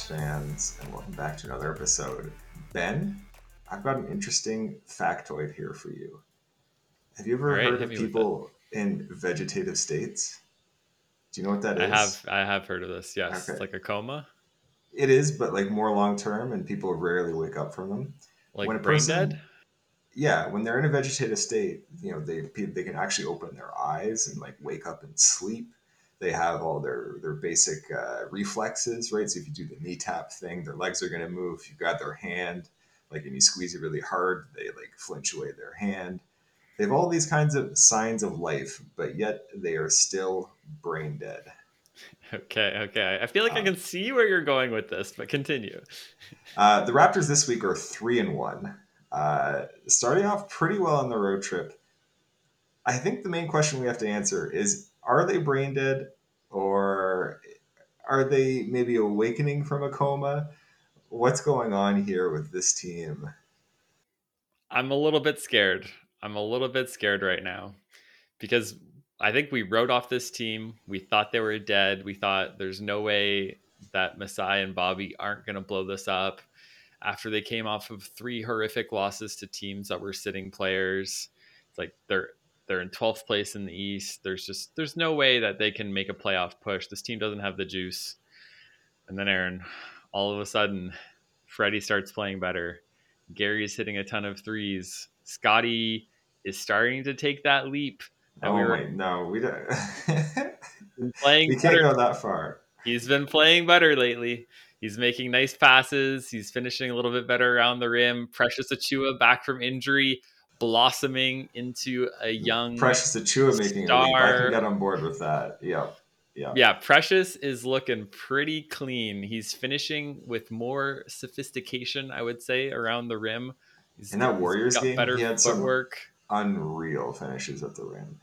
Fans, and welcome back to another episode. Ben, I've got an interesting factoid here for you. Have you ever right, heard of people in vegetative states? Do you know what that is? I have I have heard of this. Yes, Okay. like a coma, It is, but like more long term, and people rarely wake up from them. like When a brain person- dead. Yeah, when they're in a vegetative state, you know, they they can actually open their eyes and like wake up and sleep. They have all their their basic uh, reflexes, right? So if you do the knee tap thing, their legs are going to move. If you grab their hand, like and you squeeze it really hard, they like flinch away their hand. They have all these kinds of signs of life, but yet they are still brain dead. Okay, okay. I feel like I Um, can see where you're going with this, but continue. Uh, the Raptors this week are three and one, uh, starting off pretty well on the road trip. I think the main question we have to answer is: Are they brain dead, or are they maybe awakening from a coma? What's going on here with this team? I'm a little bit scared. I'm a little bit scared right now because I think we wrote off this team. We thought they were dead. We thought there's no way that Masai and Bobby aren't going to blow this up after they came off of three horrific losses to teams that were sitting players. It's like they're they're in 12th place in the East. There's just there's no way that they can make a playoff push. This team doesn't have the juice. And then Aaron, all of a sudden, Freddie starts playing better. Gary is hitting a ton of threes. Scotty is starting to take that leap. oh we were wait, no, we don't. playing we can't better. go that far. He's been playing better lately. He's making nice passes. He's finishing a little bit better around the rim. Precious Achiuwa back from injury, blossoming into a mm, young. Precious Achiuwa making leap. I can get on board with that. Yep, yep. Yeah, Precious is looking pretty clean. He's finishing with more sophistication, I would say, around the rim. He's, In that Warriors got game, better he had some- footwork. unreal finishes at the rim.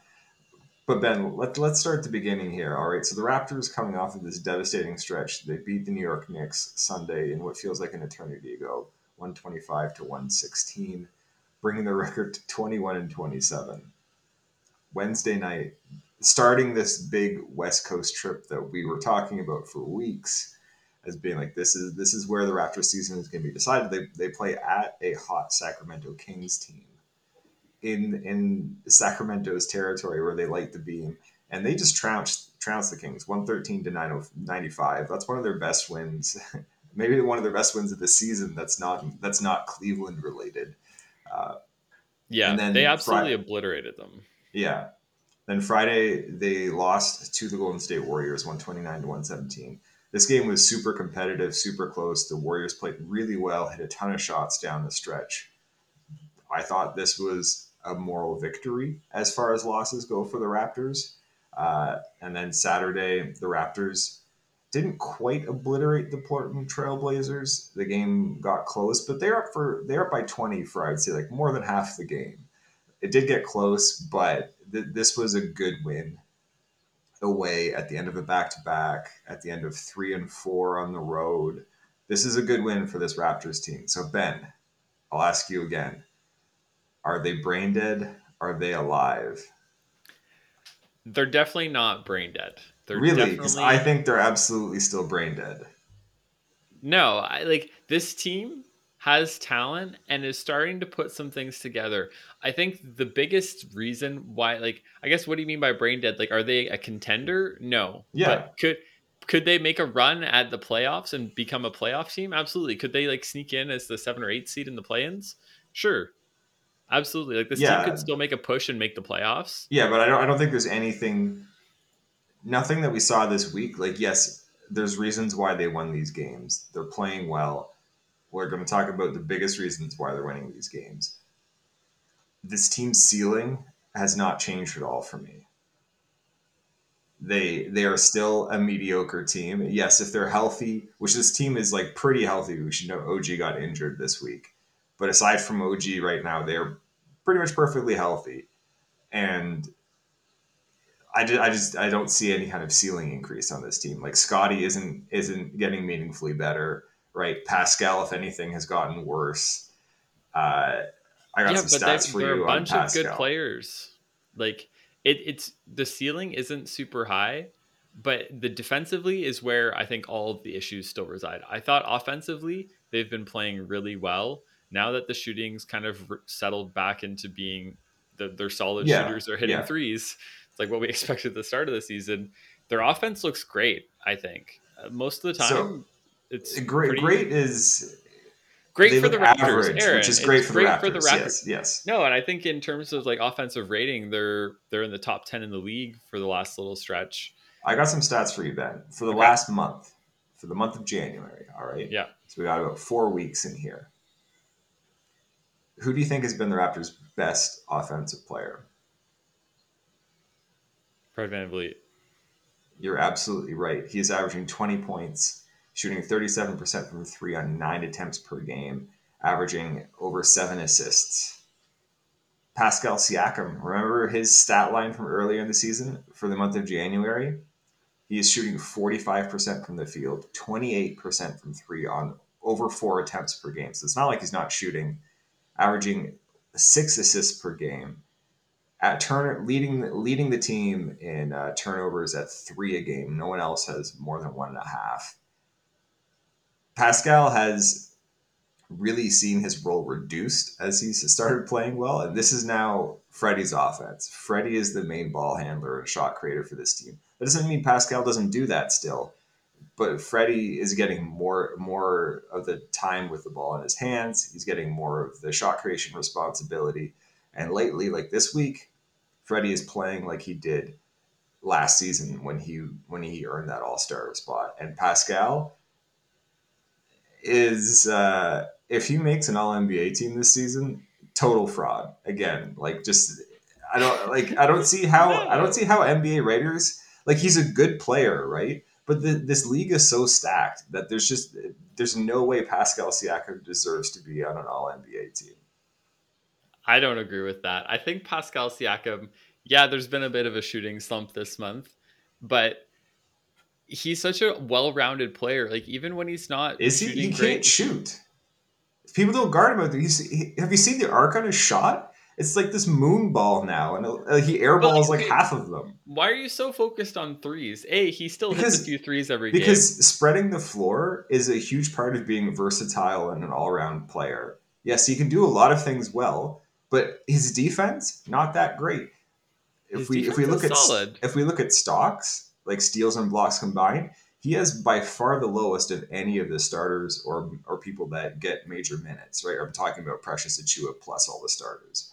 But Ben, let, let's start at the beginning here. All right, so the Raptors coming off of this devastating stretch, they beat the New York Knicks Sunday in what feels like an eternity ago, 125 to 116, bringing the record to 21 and 27. Wednesday night, starting this big West Coast trip that we were talking about for weeks as being like this is this is where the Raptors season is going to be decided. They, they play at a hot Sacramento Kings team in in Sacramento's territory where they light the beam and they just trounced trounced the Kings, one thirteen to 95. That's one of their best wins, maybe one of their best wins of the season. That's not that's not Cleveland related. Uh, Yeah, and then they absolutely Friday- obliterated them. yeah. Then Friday they lost to the Golden State Warriors, one twenty nine to one seventeen. This game was super competitive, super close. The Warriors played really well, hit a ton of shots down the stretch. I thought this was a moral victory as far as losses go for the Raptors. Uh, and then Saturday, the Raptors didn't quite obliterate the Portland Trailblazers. The game got close, but they're up for they're up by twenty for I'd say like more than half the game. It did get close, but th- this was a good win away at the end of a back to back, at the end of three and four on the road. This is a good win for this Raptors team. So Ben, I'll ask you again: Are they brain dead? Are they alive? They're definitely not brain dead. They're really? Because definitely I think they're absolutely still brain dead. no. I like this team has talent and is starting to put some things together. I think the biggest reason why, like, I guess, what do you mean by brain dead? Like, are they a contender? No. Yeah. But could could they make a run at the playoffs and become a playoff team? Absolutely. Could they like sneak in as the seven or eight seed in the play-ins? Sure. Absolutely. Like this Yeah. team could still make a push and make the playoffs. Yeah, but I don't. I don't think there's anything. Nothing that we saw this week. Like, yes, there's reasons why they won these games. They're playing well. We're going to talk about the biggest reasons why they're winning these games. This team's ceiling has not changed at all for me. They they are still a mediocre team. Yes, if they're healthy, which this team is like pretty healthy. We should know OG got injured this week, but aside from OG right now, they're pretty much perfectly healthy, and I just, I just I don't see any kind of ceiling increase on this team. Like Scotty isn't isn't getting meaningfully better, right? Pascal, if anything, has gotten worse. Uh, I got yeah, some but stats for you a bunch of good players. Like it, it's the ceiling isn't super high, but the defensively is where I think all of the issues still reside. I thought offensively they've been playing really well. Now that the shooting's kind of settled back into being the, their solid yeah, shooters are hitting yeah. threes, like what we expected at the start of the season. Their offense looks great. I think uh, most of the time so, it's great. Pretty, great is great for the Raptors, average, Aaron. which is great, for, great the for, the Raptors. Yes, yes. No, and I think in terms of like offensive rating, they're they're in the top ten in the league for the last little stretch. I got some stats for you, Ben, for the okay. last month, for the month of January. All right. Yeah. So we got about four weeks in here. Who do you think has been the Raptors' best offensive player? Fred VanVleet. You're absolutely right. He's averaging 20 points, shooting 37% from three on nine attempts per game, averaging over seven assists. Pascal Siakam, remember his stat line from earlier in the season for the month of January? He is shooting 45% from the field, 28% from three on over four attempts per game. So it's not like he's not shooting, averaging six assists per game. At turn leading leading the team in uh, turnovers at three a game. No one else has more than one and a half. Pascal has really seen his role reduced as he's started playing well, and this is now Freddie's offense. Freddie is the main ball handler and shot creator for this team. That doesn't mean Pascal doesn't do that still, but Freddie is getting more more of the time with the ball in his hands. He's getting more of the shot creation responsibility, and lately, like this week, Freddie is playing like he did last season when he when he earned that All Star spot, and Pascal is uh, if he makes an All NBA team this season, total fraud again. Like just I don't like I don't see how I don't see how NBA writers like he's a good player, right? But the, this league is so stacked that there's just there's no way Pascal Siakam deserves to be on an All NBA team. I don't agree with that. I think Pascal Siakam, yeah, there's been a bit of a shooting slump this month, but he's such a well-rounded player. Like even when he's not, is he? He great, can't shoot. People don't guard him. He's, he, have you seen the arc on his shot? it's like this moon ball now, and uh, he airballs like, like, half of them. Why are you so focused on threes? A, he still because, hits a few threes every because game. Because spreading the floor is a huge part of being versatile and an all-around player. Yes, he can do a lot of things well, but his defense not that great. If his we if we look at solid. if we look at stocks like steals and blocks combined, he has by far the lowest of any of the starters or or people that get major minutes. Right, I'm talking about Precious Achiuwa plus all the starters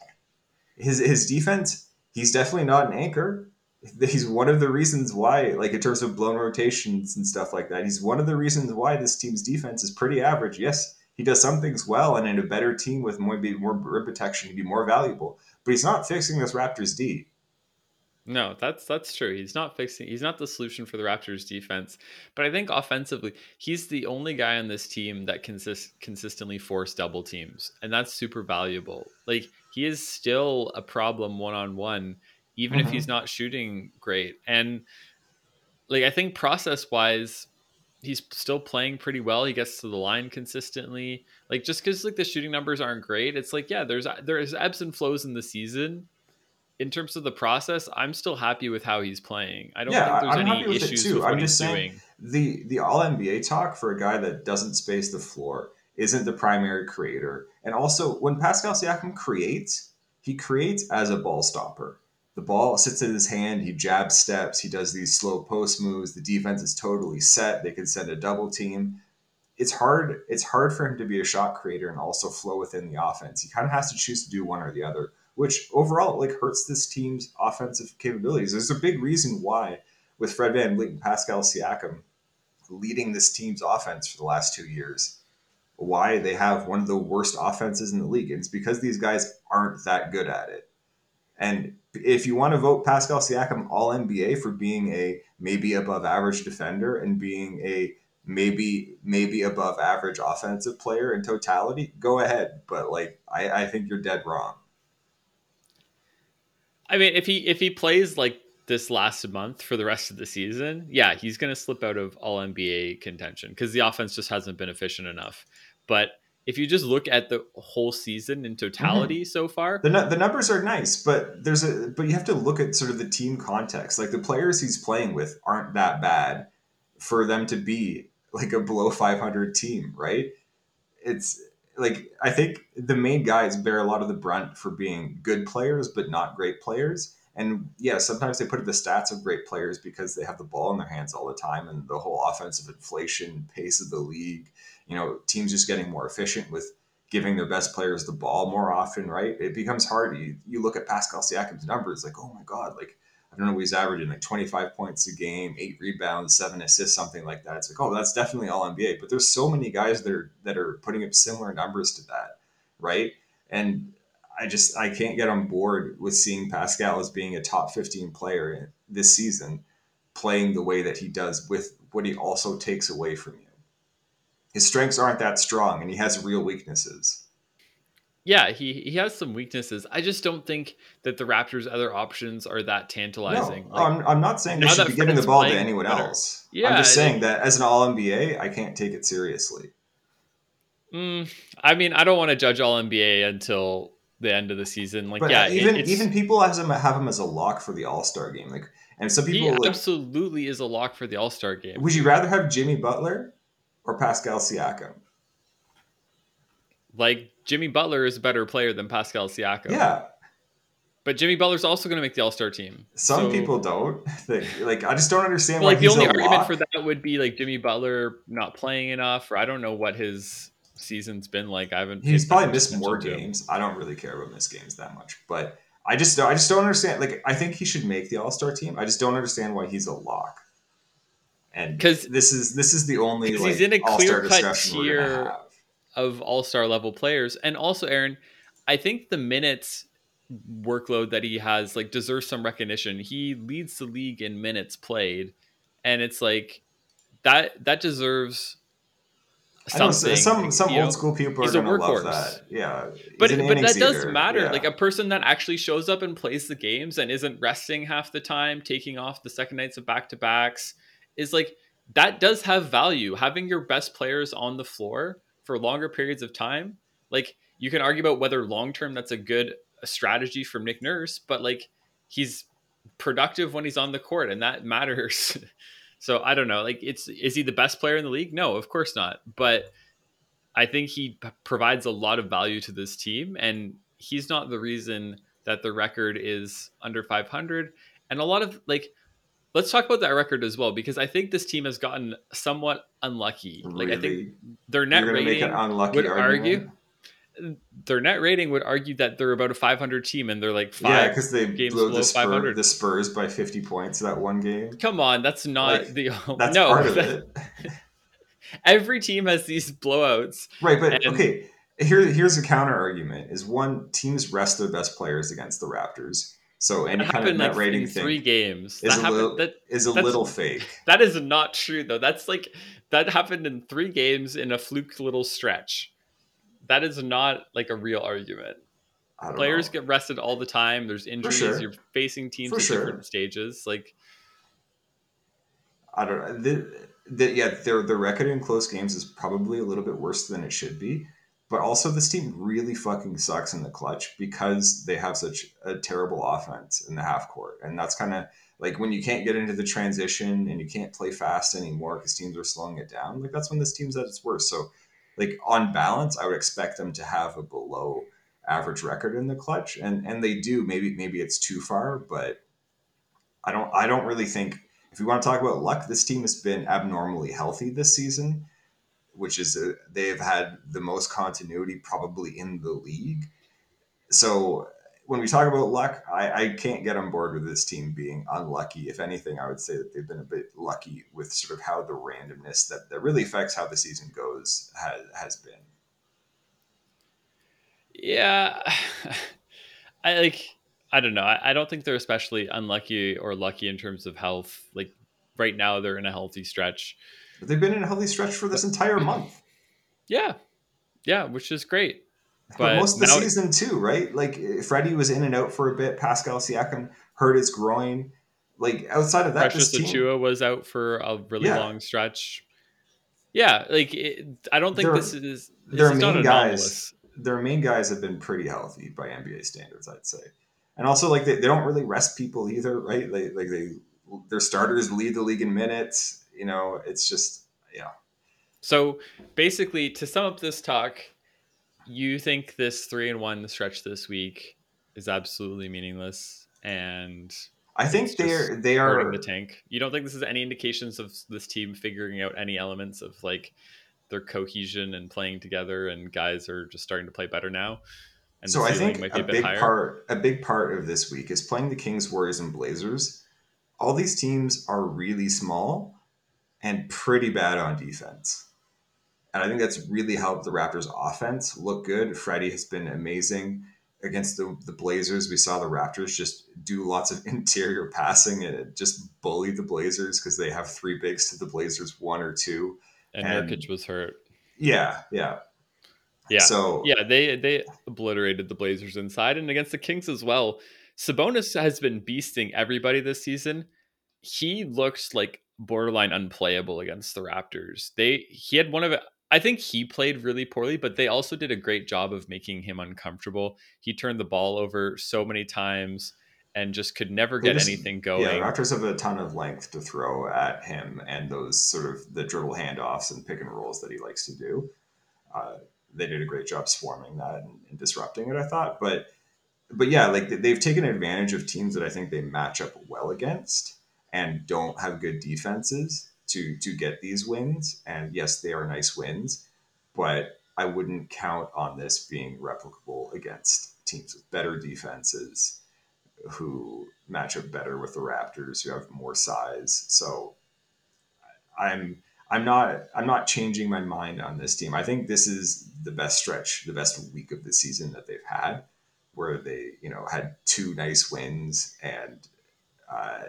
his his defense, he's definitely not an anchor. He's one of the reasons why, like in terms of blown rotations and stuff like that, he's one of the reasons why this team's defense is pretty average. Yes, he does some things well, and in a better team with more more rim protection, he'd be more valuable. But he's not fixing this Raptors D. No, that's that's true. He's not fixing. He's not the solution for the Raptors defense, but I think offensively, he's the only guy on this team that consist consistently force double teams, and that's super valuable. Like he is still a problem one on one, even mm-hmm. if he's not shooting great. And like I think process wise, he's still playing pretty well. He gets to the line consistently. Like just because like the shooting numbers aren't great, it's like yeah, there's there's ebbs and flows in the season in terms of the process, I'm still happy with how he's playing. I don't yeah, think there's I'm any issues with what I'm just saying doing. The the all NBA talk for a guy that doesn't space the floor isn't the primary creator. And also when Pascal Siakam creates, he creates as a ball stopper. The ball sits in his hand, he jab steps, he does these slow post moves, the defense is totally set, they can send a double team. It's hard it's hard for him to be a shot creator and also flow within the offense. He kind of has to choose to do one or the other which overall like hurts this team's offensive capabilities. There's a big reason why with Fred VanVleet and Pascal Siakam leading this team's offense for the last two years, why they have one of the worst offenses in the league. And it's because these guys aren't that good at it. And if you want to vote Pascal Siakam all NBA for being a maybe above average defender and being a maybe maybe above average offensive player in totality, go ahead. But like I, I think you're dead wrong. I mean, if he if he plays like this last month for the rest of the season, yeah, he's going to slip out of all NBA contention because the offense just hasn't been efficient enough. But if you just look at the whole season in totality mm-hmm. so far, the the numbers are nice, but there's a but you have to look at sort of the team context. Like the players he's playing with aren't that bad for them to be like a below 500 team, right? It's like I think the main guys bear a lot of the brunt for being good players but not great players. And yeah, sometimes they put the stats of great players because they have the ball in their hands all the time and the whole offensive inflation pace of the league. You know, teams just getting more efficient with giving their best players the ball more often, right? It becomes hard. You, you look at Pascal Siakam's numbers, like, oh my God, like I don't know, he's averaging like 25 points a game, eight rebounds, seven assists, something like that. It's like, oh, that's definitely all NBA. But there's so many guys that are that are putting up similar numbers to that, right? And I just I can't get on board with seeing Pascal as being a top 15 player this season, playing the way that he does with what he also takes away from you. His strengths aren't that strong, and he has real weaknesses yeah, he he has some weaknesses. I just don't think that the Raptors' other options are that tantalizing. No, like, I'm, I'm not saying they should be giving the ball to anyone better. else. Yeah, I'm just saying that as an All NBA, I can't take it seriously. Mm, I mean, I don't want to judge All NBA until the end of the season. Like, but yeah, even it, even people have him have him as a lock for the All Star game. Like, and some people like, absolutely is a lock for the All Star game. Would you rather have Jimmy Butler or Pascal Siakam? Like Jimmy Butler is a better player than Pascal Siakam. Yeah. But Jimmy Butler's also going to make the All Star team. Some so, people don't. like I just don't understand well, why like the only argument lock. for that would be like Jimmy Butler not playing enough, or I don't know what his season's been like. I haven't. He's probably missed more games. I don't really care about missed games that much, but I just I just don't understand. Like I think he should make the All Star team. I just don't understand why he's a lock. And because this is this is the only like, he's in a clear cut tier of all star level players. And also, Aaron, I think the minutes workload that he has like deserves some recognition. He leads the league in minutes played, and it's like that that deserves something. some some old know, school people are gonna love that. Yeah, but but that does matter. Yeah. Like a person that actually shows up and plays the games and isn't resting half the time, taking off the second nights of back to backs, is like that does have value. Having your best players on the floor for longer periods of time, like you can argue about whether long term that's a good strategy from Nick Nurse, but like he's productive when he's on the court and that matters. so I don't know. Like it's is he the best player in the league? No, of course not. But I think he p- provides a lot of value to this team and he's not the reason that the record is under 500 and a lot of like let's talk about that record as well because I think this team has gotten somewhat unlucky. Really? Like I think their net rating would argue their net rating would argue that they're about a 500 team and they're like five yeah because they games blew the, Spur, the Spurs by 50 points that one game. Come on, that's not like, the that's no. Part of it. every team has these blowouts, right? But and, okay, here here's a counter argument: is one teams rest their best players against the Raptors so any kind of net like rating thing three games is that a little that, is a little fake. That is not true though. That's like that happened in three games in a fluke little stretch. That is not like a real argument. Players know. get rested all the time. There's injuries. Sure. You're facing teams For at sure. different stages. Like I don't know. The, the, yeah, their the record in close games is probably a little bit worse than it should be. But also, this team really fucking sucks in the clutch because they have such a terrible offense in the half court. And that's kind of like when you can't get into the transition and you can't play fast anymore because teams are slowing it down. Like, that's when this team's at its worst. So, like, on balance, I would expect them to have a below average record in the clutch. And, and they do. Maybe, maybe it's too far, but I don't, I don't really think if we want to talk about luck, this team has been abnormally healthy this season which is uh, a, they've had the most continuity probably in the league. So when we talk about luck, I, I can't get on board with this team being unlucky. If anything, I would say that they've been a bit lucky with sort of how the randomness that, that really affects how the season goes has, has been. Yeah. I like, I don't know. I, I don't think they're especially unlucky or lucky in terms of health. Like right now, they're in a healthy stretch. But they've been in a healthy stretch for this entire month. Yeah, yeah, which is great. But, but most of the season too, right? Like Freddie was in and out for a bit. Pascal Siakam hurt his groin. Like outside of that, Precious Achiuwa was out for a really yeah. long stretch. Yeah, like it, I don't think Their- this is this their is not main anomalous. guys, their main guys have been pretty healthy by NBA standards, I'd say. And also, like they, they don't really rest people either, right? They like they their starters lead the league in minutes. You know, it's just yeah. So basically, to sum up this talk, you think this three and one stretch this week is absolutely meaningless and I think they're they are the tank. You don't think this is any indications of this team figuring out any elements of like their cohesion and playing together, and guys are just starting to play better now. And so I think might be a a bit big higher. part a big part of this week is playing the Kings, Warriors, and Blazers. All these teams are really small and pretty bad on defense. And I think that's really helped the Raptors offense look good. Freddie has been amazing against the, the Blazers. We saw the Raptors just do lots of interior passing and it just bully the Blazers because they have three bigs to the Blazers one or two. and and- Nurkic was hurt. Yeah, yeah. Yeah, So yeah, they they obliterated the Blazers inside and against the Kings as well. Sabonis has been beasting everybody this season. He looked like borderline unplayable against the Raptors. They he had one of it. I think he played really poorly, but they also did a great job of making him uncomfortable. He turned the ball over so many times and just could never get just- anything going. Yeah, Raptors have a ton of length to throw at him and those sort of the dribble handoffs and pick and rolls that he likes to do. Uh, they did a great job swarming that and, and disrupting it, I thought. But but yeah, like they've taken advantage of teams that I think they match up well against and don't have good defenses to to get these wins. And yes, they are nice wins, but I wouldn't count on this being replicable against teams with better defenses who match up better with the Raptors, who have more size. So I'm I'm not I'm not changing my mind on this team. I think this is the best stretch, the best week of the season that they've had, where they you know had two nice wins and uh,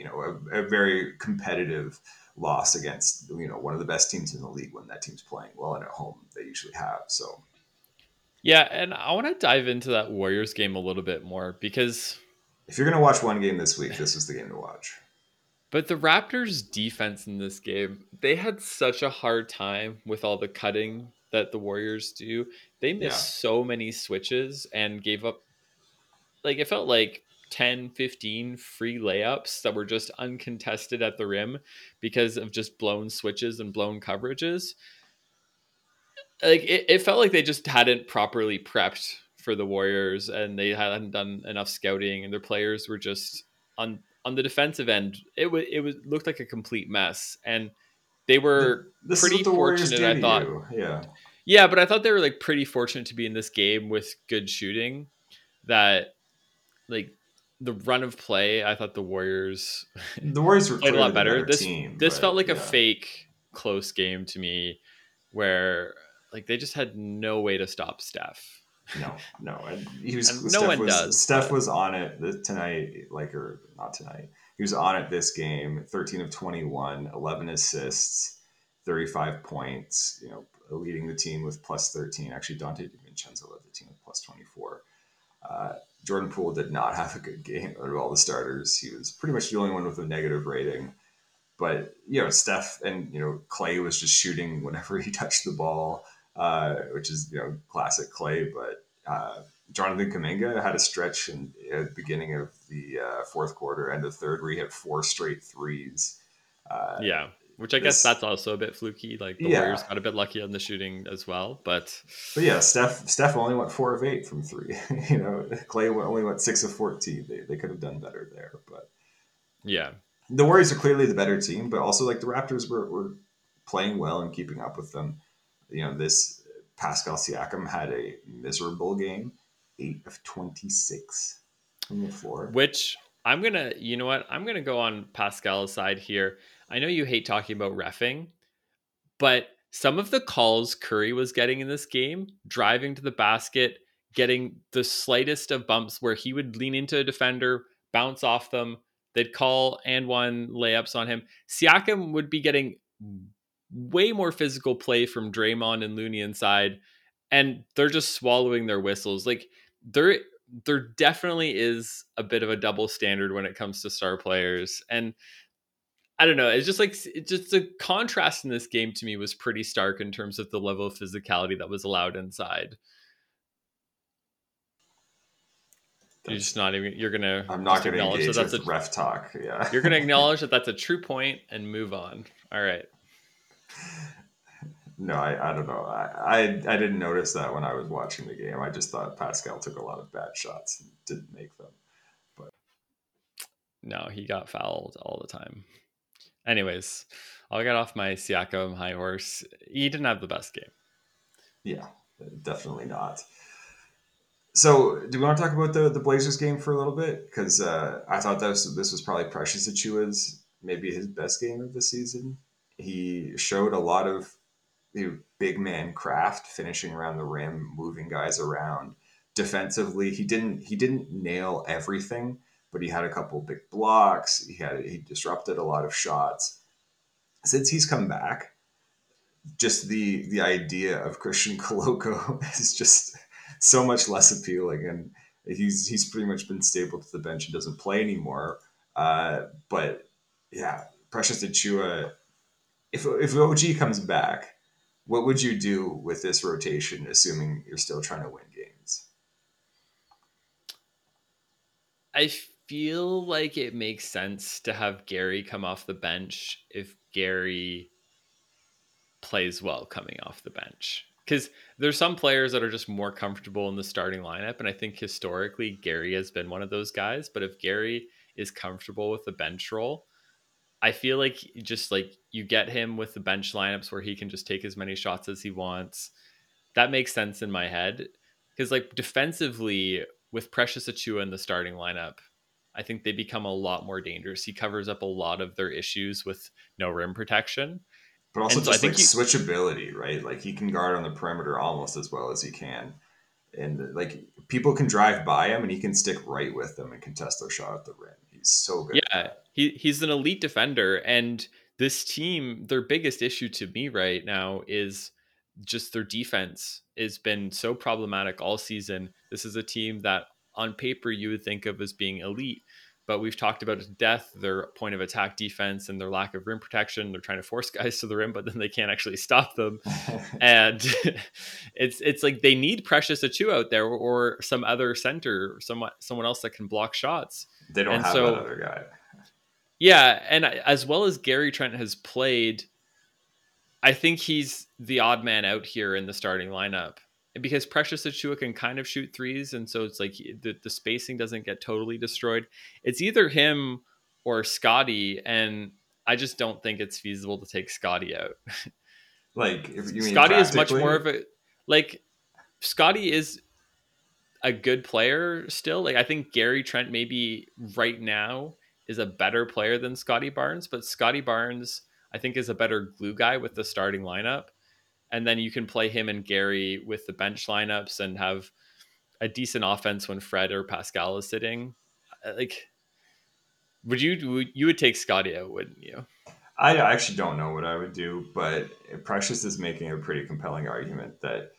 you know a, a very competitive loss against you know one of the best teams in the league when that team's playing well and at home they usually have. So Yeah, and I want to dive into that Warriors game a little bit more because if you're gonna watch one game this week, this is the game to watch. But the Raptors' defense in this game, they had such a hard time with all the cutting that the Warriors do. They missed so many switches and gave up, like, it felt like 10, 15 free layups that were just uncontested at the rim because of just blown switches and blown coverages. Like, it, it felt like they just hadn't properly prepped for the Warriors and they hadn't done enough scouting and their players were just on on the defensive end, it was it was looked like a complete mess, and they were This pretty the fortunate. I thought, you. Yeah. yeah, but I thought they were like pretty fortunate to be in this game with good shooting. That like the run of play, I thought the Warriors The Warriors were played a lot better. This team, this but, felt like a fake close game to me, where like they just had no way to stop Steph. No, no, and he was. And no Steph one was, does, Steph but- was on it tonight, like or not tonight. He was on it this game. Thirteen of 21, 11 assists, thirty-five points. You know, leading the team with plus thirteen. Actually, Donte DiVincenzo led the team with plus twenty-four. Uh, Jordan Poole did not have a good game out of all the starters. He was pretty much the only one with a negative rating. But you know, Steph and you know Clay was just shooting whenever he touched the ball, uh, which is you know classic Clay. But uh, Jonathan Kuminga had a stretch in the beginning of the uh, fourth quarter, end of third, where he had four straight threes. Uh, Yeah, which I guess this- that's also a bit fluky. Like the Yeah. Warriors got a bit lucky on the shooting as well, but But yeah, Steph Steph only went four of eight from three. you know, Clay only went six of fourteen. They, they could have done better there, but yeah, the Warriors are clearly the better team. But also, like the Raptors were, were playing well and keeping up with them. You know, this Pascal Siakam had a miserable game, eight of twenty six from the floor. which I'm gonna, you know what, I'm gonna go on Pascal's side here. I know you hate talking about refing, but some of the calls Curry was getting in this game, driving to the basket, getting the slightest of bumps where he would lean into a defender, bounce off them, they'd call and one layups on him. Siakam would be getting way more physical play from Draymond and Looney inside, and they're just swallowing their whistles. Like there, there definitely is a bit of a double standard when it comes to star players, and I don't know. It's just like it's just the contrast in this game to me was pretty stark in terms of the level of physicality that was allowed inside. You're just not even. You're gonna. I'm not going to acknowledge that that's a. ref talk. Yeah, You're gonna acknowledge that that's a true point and move on. All right. No, I, I don't know. I, I I didn't notice that when I was watching the game. I just thought Pascal took a lot of bad shots and didn't make them. But no, he got fouled all the time. Anyways, I'll get off my Siakam high horse. He didn't have the best game. Yeah, definitely not. So, do we want to talk about the, the Blazers game for a little bit? Because uh, I thought this this was probably Precious Achiuwa's maybe his best game of the season. He showed a lot of you know, big man craft, finishing around the rim, moving guys around. Defensively, he didn't he didn't nail everything, but he had a couple big blocks. He had he disrupted a lot of shots. Since he's come back, just the the idea of Christian Koloko is just so much less appealing, and he's he's pretty much been stapled to the bench and doesn't play anymore. Uh, but yeah, Precious Achiuwa, if if OG comes back, what would you do with this rotation, assuming you're still trying to win games? I feel like it makes sense to have Gary come off the bench if Gary plays well coming off the bench. Because there's some players that are just more comfortable in the starting lineup. And I think historically, Gary has been one of those guys. But if Gary is comfortable with the bench role, I feel like just like you get him with the bench lineups where he can just take as many shots as he wants. That makes sense in my head. Because like defensively, with Precious Achiuwa in the starting lineup, I think they become a lot more dangerous. He covers up a lot of their issues with no rim protection. But also And so I just think like you- switchability, right? Like he can guard on the perimeter almost as well as he can. And like people can drive by him and he can stick right with them and contest their shot at the rim. He's so good. Yeah, he he's an elite defender, and this team, their biggest issue to me right now is just their defense has been so problematic all season. This is a team that on paper you would think of as being elite, but we've talked about it to death their point of attack defense and their lack of rim protection. They're trying to force guys to the rim, but then they can't actually stop them. and it's it's like they need Precious Achu out there or some other center, someone someone else that can block shots. they don't and have so- that other guy. Yeah, and as well as Gary Trent has played, I think he's the odd man out here in the starting lineup because Precious Achiuwa can kind of shoot threes, and so it's like the, the spacing doesn't get totally destroyed. It's either him or Scotty, and I just don't think it's feasible to take Scotty out. Like if you mean Scotty is much more of a like Scotty is a good player still. Like I think Gary Trent maybe right now is a better player than Scottie Barnes, but Scottie Barnes I think is a better glue guy with the starting lineup. And then you can play him and Gary with the bench lineups and have a decent offense when Fred or Pascal is sitting. Uh, Like would you would, you would take Scotty out, wouldn't you? I actually don't know what I would do, but Precious is making a pretty compelling argument that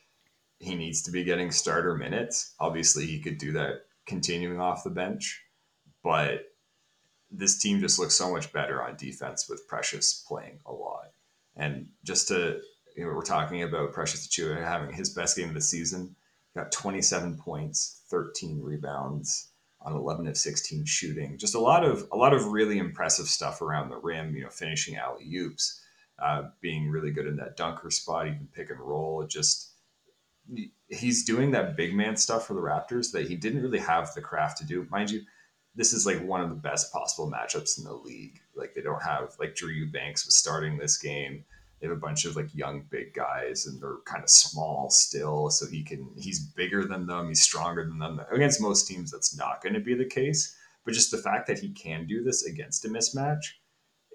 he needs to be getting starter minutes. Obviously, he could do that continuing off the bench, but this team just looks so much better on defense with Precious playing a lot. And just to, you know, we're talking about Precious Achiuwa having his best game of the season, got 27 points, 13 rebounds on 11 of 16 shooting. Just a lot of a lot of really impressive stuff around the rim. You know, finishing alley oops, uh, being really good in that dunker spot, even pick and roll. Just he's doing that big man stuff for the Raptors that he didn't really have the craft to do. Mind you, this is like one of the best possible matchups in the league. Like they don't have like Drew Eubanks was starting this game. They have a bunch of like young big guys and they're kind of small still, so he can he's bigger than them, he's stronger than them. Against most teams, that's not going to be the case. But just the fact that he can do this against a mismatch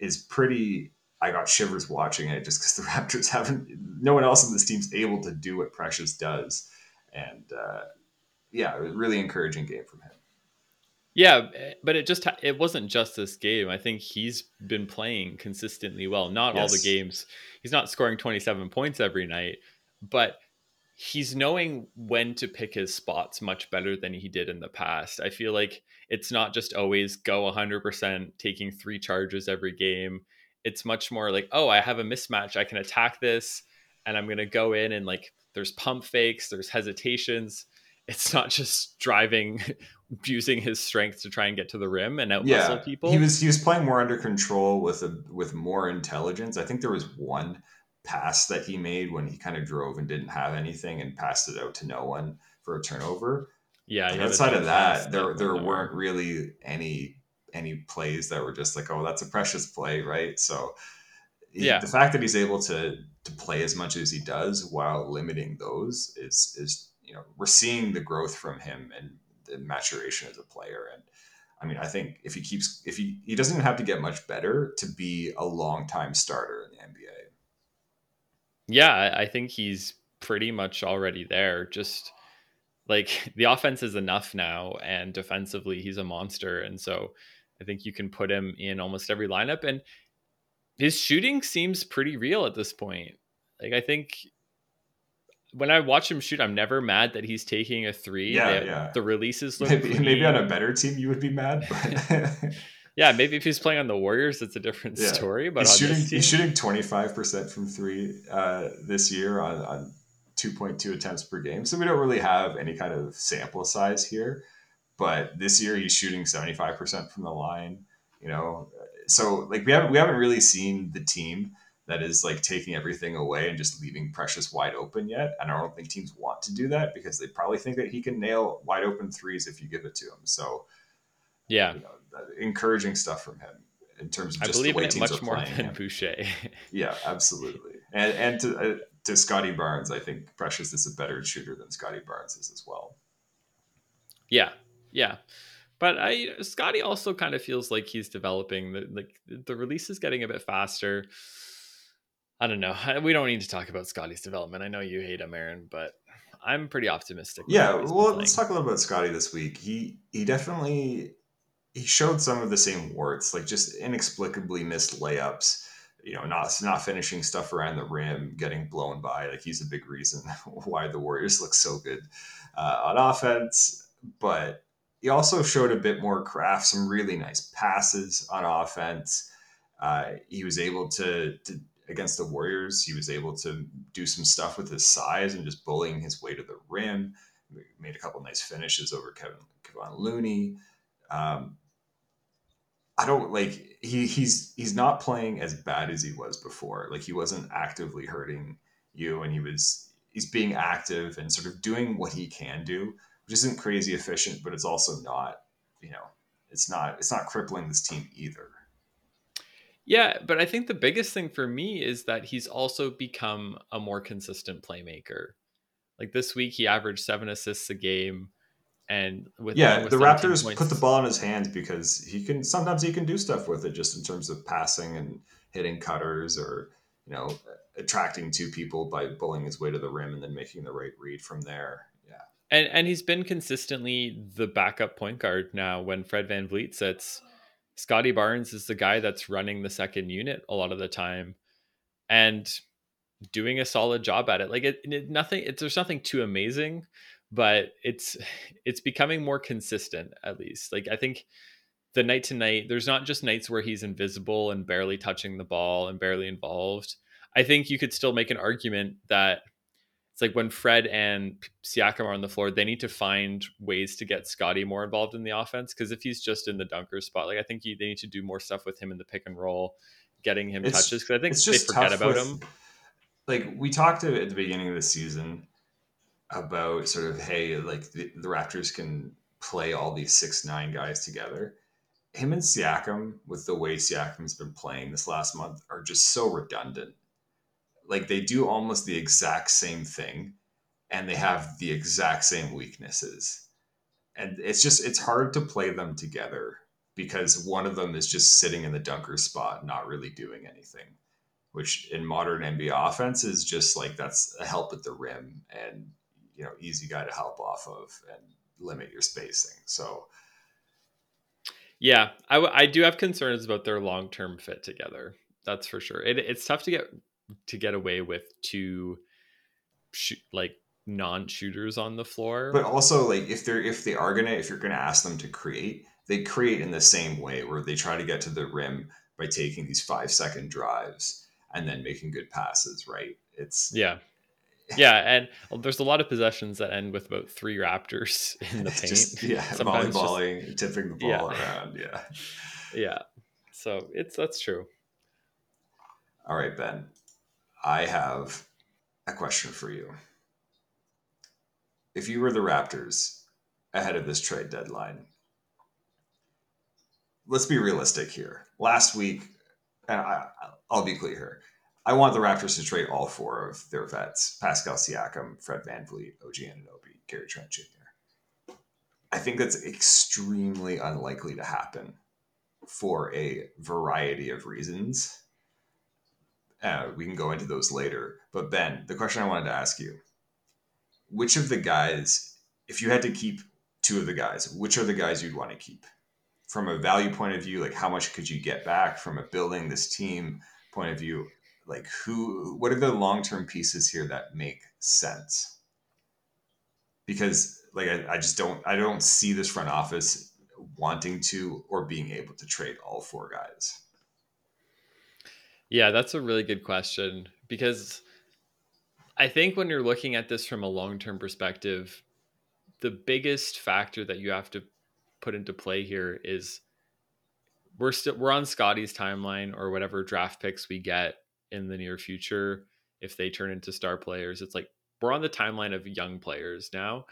is pretty. I got shivers watching it just because the Raptors haven't. No one else in this team's able to do what Precious does, and uh, yeah, it was a really encouraging game from him. Yeah, eh, but it just it wasn't just this game. I think he's been playing consistently well. Not all the games. He's not scoring 27 points every night, but he's knowing when to pick his spots much better than he did in the past. I feel like it's not just always go 100% taking three charges every game. it's much more like, oh, I have a mismatch. I can attack this and I'm going to go in and like there's pump fakes, there's hesitations. It's not just driving, using his strength to try and get to the rim and out yeah, people. He was he was playing more under control with a with more intelligence. I think there was one pass that he made when he kind of drove and didn't have anything and passed it out to no one for a turnover. Yeah. outside of that, there there weren't really any any plays that were just like, oh, that's a precious play, right? So yeah, the fact that he's able to to play as much as he does while limiting those is is you know we're seeing the growth from him and the maturation as a player and I mean I think if he keeps if he he doesn't even have to get much better to be a long time starter in the NBA. Yeah, I think he's pretty much already there. Just like the offense is enough now and defensively he's a monster and so I think you can put him in almost every lineup and his shooting seems pretty real at this point. Like I think when I watch him shoot, I'm never mad that he's taking a three. Yeah, the, yeah. The releases look maybe, maybe, on a better team you would be mad. But yeah, maybe if he's playing on the Warriors, it's a different yeah. story. But he's shooting, he's shooting 25 percent from three uh, this year on, on 2.2 attempts per game. So we don't really have any kind of sample size here. But this year he's shooting 75 percent from the line. You know, so like we haven't we haven't really seen the team that is like taking everything away and just leaving Precious wide open yet. And I don't think teams want to do that because they probably think that he can nail wide open threes if you give it to him. So yeah, you know, encouraging stuff from him in terms of just I believe the way in teams much are more playing than him. Boucher. yeah, absolutely. And and to uh, to Scottie Barnes, I think Precious is a better shooter than Scottie Barnes is as well. Yeah, yeah. But I Scotty also kind of feels like he's developing. The like the release is getting a bit faster. I don't know. We don't need to talk about Scotty's development. I know you hate him, Aaron, but I'm pretty optimistic. Yeah, well, let's talk a little about Scotty this week. He he definitely he showed some of the same warts, like just inexplicably missed layups. You know, not not finishing stuff around the rim, getting blown by. Like he's a big reason why the Warriors look so good uh, on offense. But he also showed a bit more craft, some really nice passes on offense. Uh, he was able to, to against the Warriors, he was able to do some stuff with his size and just bullying his way to the rim. Made a couple nice finishes over Kevin Kevon Looney. Um, I don't like he he's he's not playing as bad as he was before. Like he wasn't actively hurting you, and he was he's being active and sort of doing what he can do which isn't crazy efficient, but it's also not, you know, it's not it's not crippling this team either. Yeah, but I think the biggest thing for me is that he's also become a more consistent playmaker. Like this week, he averaged seven assists a game, and with yeah, with the Raptors points, put the ball in his hands because he can sometimes he can do stuff with it just in terms of passing and hitting cutters or you know attracting two people by bullying his way to the rim and then making the right read from there. Yeah, and and he's been consistently the backup point guard now when Fred Van VanVleet sits. Scottie Barnes is the guy that's running the second unit a lot of the time and doing a solid job at it. Like it, it nothing it's there's nothing too amazing, but it's it's becoming more consistent at least. Like I think the night to night, there's not just nights where he's invisible and barely touching the ball and barely involved. I think you could still make an argument that it's like when Fred and Siakam are on the floor, they need to find ways to get Scotty more involved in the offense. Because if he's just in the dunker spot, like I think he, they need to do more stuff with him in the pick and roll, getting him it's, touches. Because I think they forget about with, him. Like we talked to at the beginning of the season about sort of hey, like the, the Raptors can play all these six nine guys together. Him and Siakam, with the way Siakam's been playing this last month, are just so redundant like they do almost the exact same thing and they have the exact same weaknesses. And it's just it's hard to play them together because one of them is just sitting in the dunker spot not really doing anything which in modern nba offense is just like that's a help at the rim and you know easy guy to help off of and limit your spacing. So yeah I, w- I do have concerns about their long-term fit together that's for sure. It, it's tough to get to get away with two shoot like non-shooters on the floor. But also like if they're if they are gonna if you're gonna ask them to create, they create in the same way where they try to get to the rim by taking these five second drives and then making good passes, right? It's yeah. Yeah, and there's a lot of possessions that end with about three Raptors in the paint. just, yeah, Sometimes just- volleyballing, tipping the ball Yeah. around. Yeah. Yeah, so it's that's true. All right, Ben. I have a question for you. If you were the Raptors ahead of this trade deadline, let's be realistic here. Last week, and I, I'll be clear here. I want the Raptors to trade all four of their vets Pascal Siakam, Fred VanVleet, OG Anunoby, Gary Trent Jr. I think that's extremely unlikely to happen for a variety of reasons. Uh, we can go into those later. But Ben, the question I wanted to ask you which of the guys, if you had to keep two of the guys, which are the guys you'd want to keep? From a value point of view, like how much could you get back from a building this team point of view? Like who, what are the long term pieces here that make sense? Because like I, I just don't, I don't see this front office wanting to or being able to trade all four guys. Yeah, that's a really good question because I think when you're looking at this from a long term perspective, the biggest factor that you have to put into play here is we're still we're on Scottie's timeline or whatever draft picks we get in the near future if they turn into star players. It's like we're on the timeline of young players now.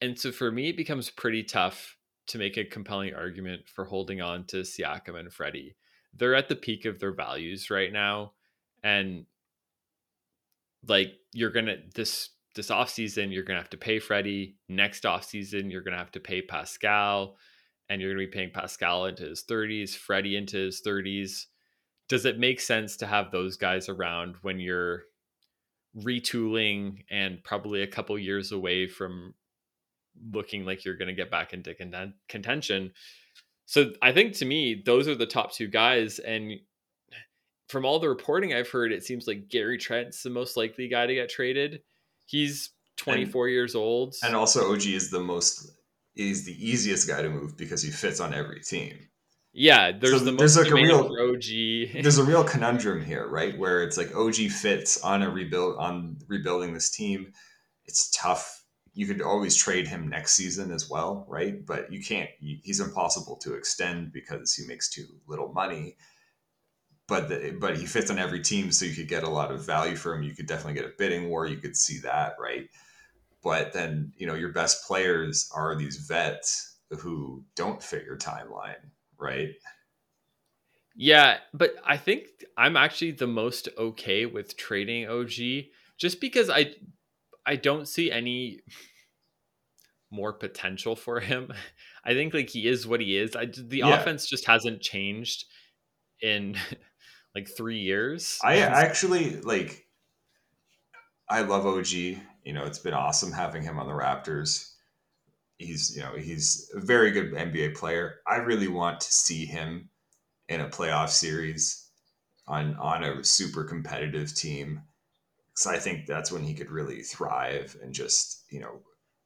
And so for me it becomes pretty tough to make a compelling argument for holding on to Siakam and Freddie. They're at the peak of their values right now and like you're gonna this this off season you're gonna have to pay Freddie. Next off season you're gonna have to pay Pascal, and you're gonna be paying Pascal into his 30s, Freddie into his 30s. Does it make sense to have those guys around when you're retooling and probably a couple years away from looking like you're to get back into conten- contention? So I think to me, those are the top two guys. And from all the reporting I've heard, it seems like Gary Trent's the most likely guy to get traded. He's 24 years old. And also, OG is the most is the easiest guy to move because he fits on every team. yeah, there's So the there's most like a real- OG. There's a real conundrum here, right? Where it's like OG fits on a rebuild on rebuilding this team. It's tough. You could always trade him next season as well, right? But you can't. He's impossible to extend because he makes too little money. But the, but he fits on every team, so you could get a lot of value for him. You could definitely get a bidding war. You could see that, right? But then you know your best players are these vets who don't fit your timeline, right? Yeah, but I think I'm actually the most okay with trading OG just because I I don't see any more potential for him. I think like he is what he is. I the Yeah. offense just hasn't changed in like 3 years. I actually like. I love OG. You know, it's been awesome having him on the Raptors. He's, you know, he's a very good NBA player. I really want to see him in a playoff series on on a super competitive team. Because I think that's when he could really thrive and just, you know,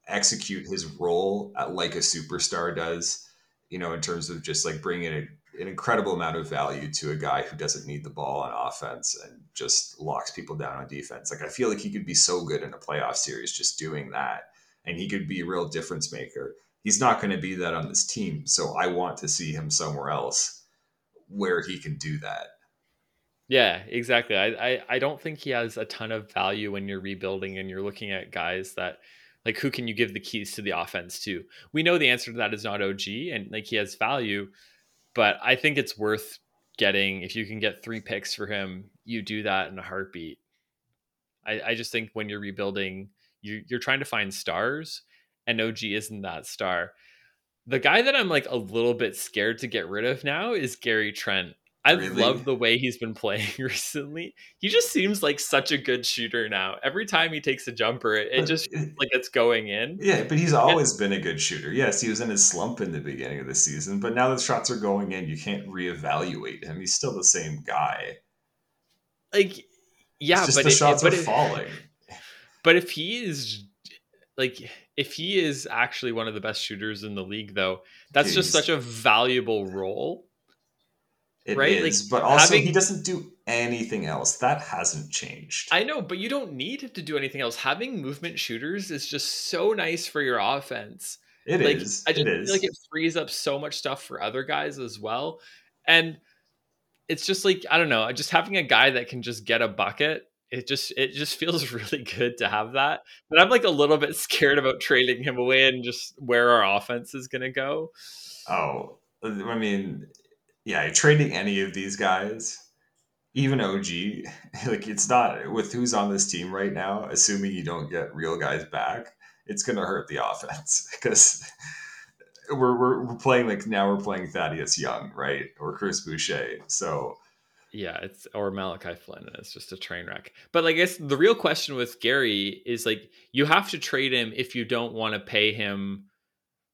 execute his role at, like a superstar does. You know, in terms of just like bringing a an incredible amount of value to a guy who doesn't need the ball on offense and just locks people down on defense. Like I feel like he could be so good in a playoff series just doing that, and he could be a real difference maker. He's not going to be that on this team, so I want to see him somewhere else where he can do that. Yeah, exactly. I, I I don't think he has a ton of value when you're rebuilding and you're looking at guys that like who can you give the keys to the offense to? We know the answer to that is not OG and like he has value, but I think it's worth getting if you can get three picks for him, you do that in a heartbeat. I, I just think when you're rebuilding, you you're trying to find stars and OG isn't that star. The guy that I'm like a little bit scared to get rid of now is Gary Trent. I Really? love the way he's been playing recently. He just seems like such a good shooter now. Every time he takes a jumper, it, it just like it's going in. Yeah, but he's always been a good shooter. Yes, he was in his slump in the beginning of the season, but now the shots are going in. You can't reevaluate him. He's still the same guy. Like, yeah, but the it- shots but are it- falling. But if he is like if he is actually one of the best shooters in the league though, that's just such a valuable role. It right? is, Like but also having he doesn't do anything else. That hasn't changed. I know, but you don't need him to do anything else. Having movement shooters is just so nice for your offense. It like is. I just it feel is. like it frees up so much stuff for other guys as well. And it's just like I don't know, just having a guy that can just get a bucket. It just it just feels really good to have that. But I'm like a little bit scared about trading him away and just where our offense is going to go. Oh, I mean, yeah, trading any of these guys, even OG, like it's not with who's on this team right now. Assuming you don't get real guys back, it's gonna hurt the offense because we're, we're we're playing like now we're playing Thaddeus Young, right, or Chris Boucher. So Yeah, it's or Malachi Flynn, and it's just a train wreck. But like, I guess the real question with Gary is like, you have to trade him if you don't want to pay him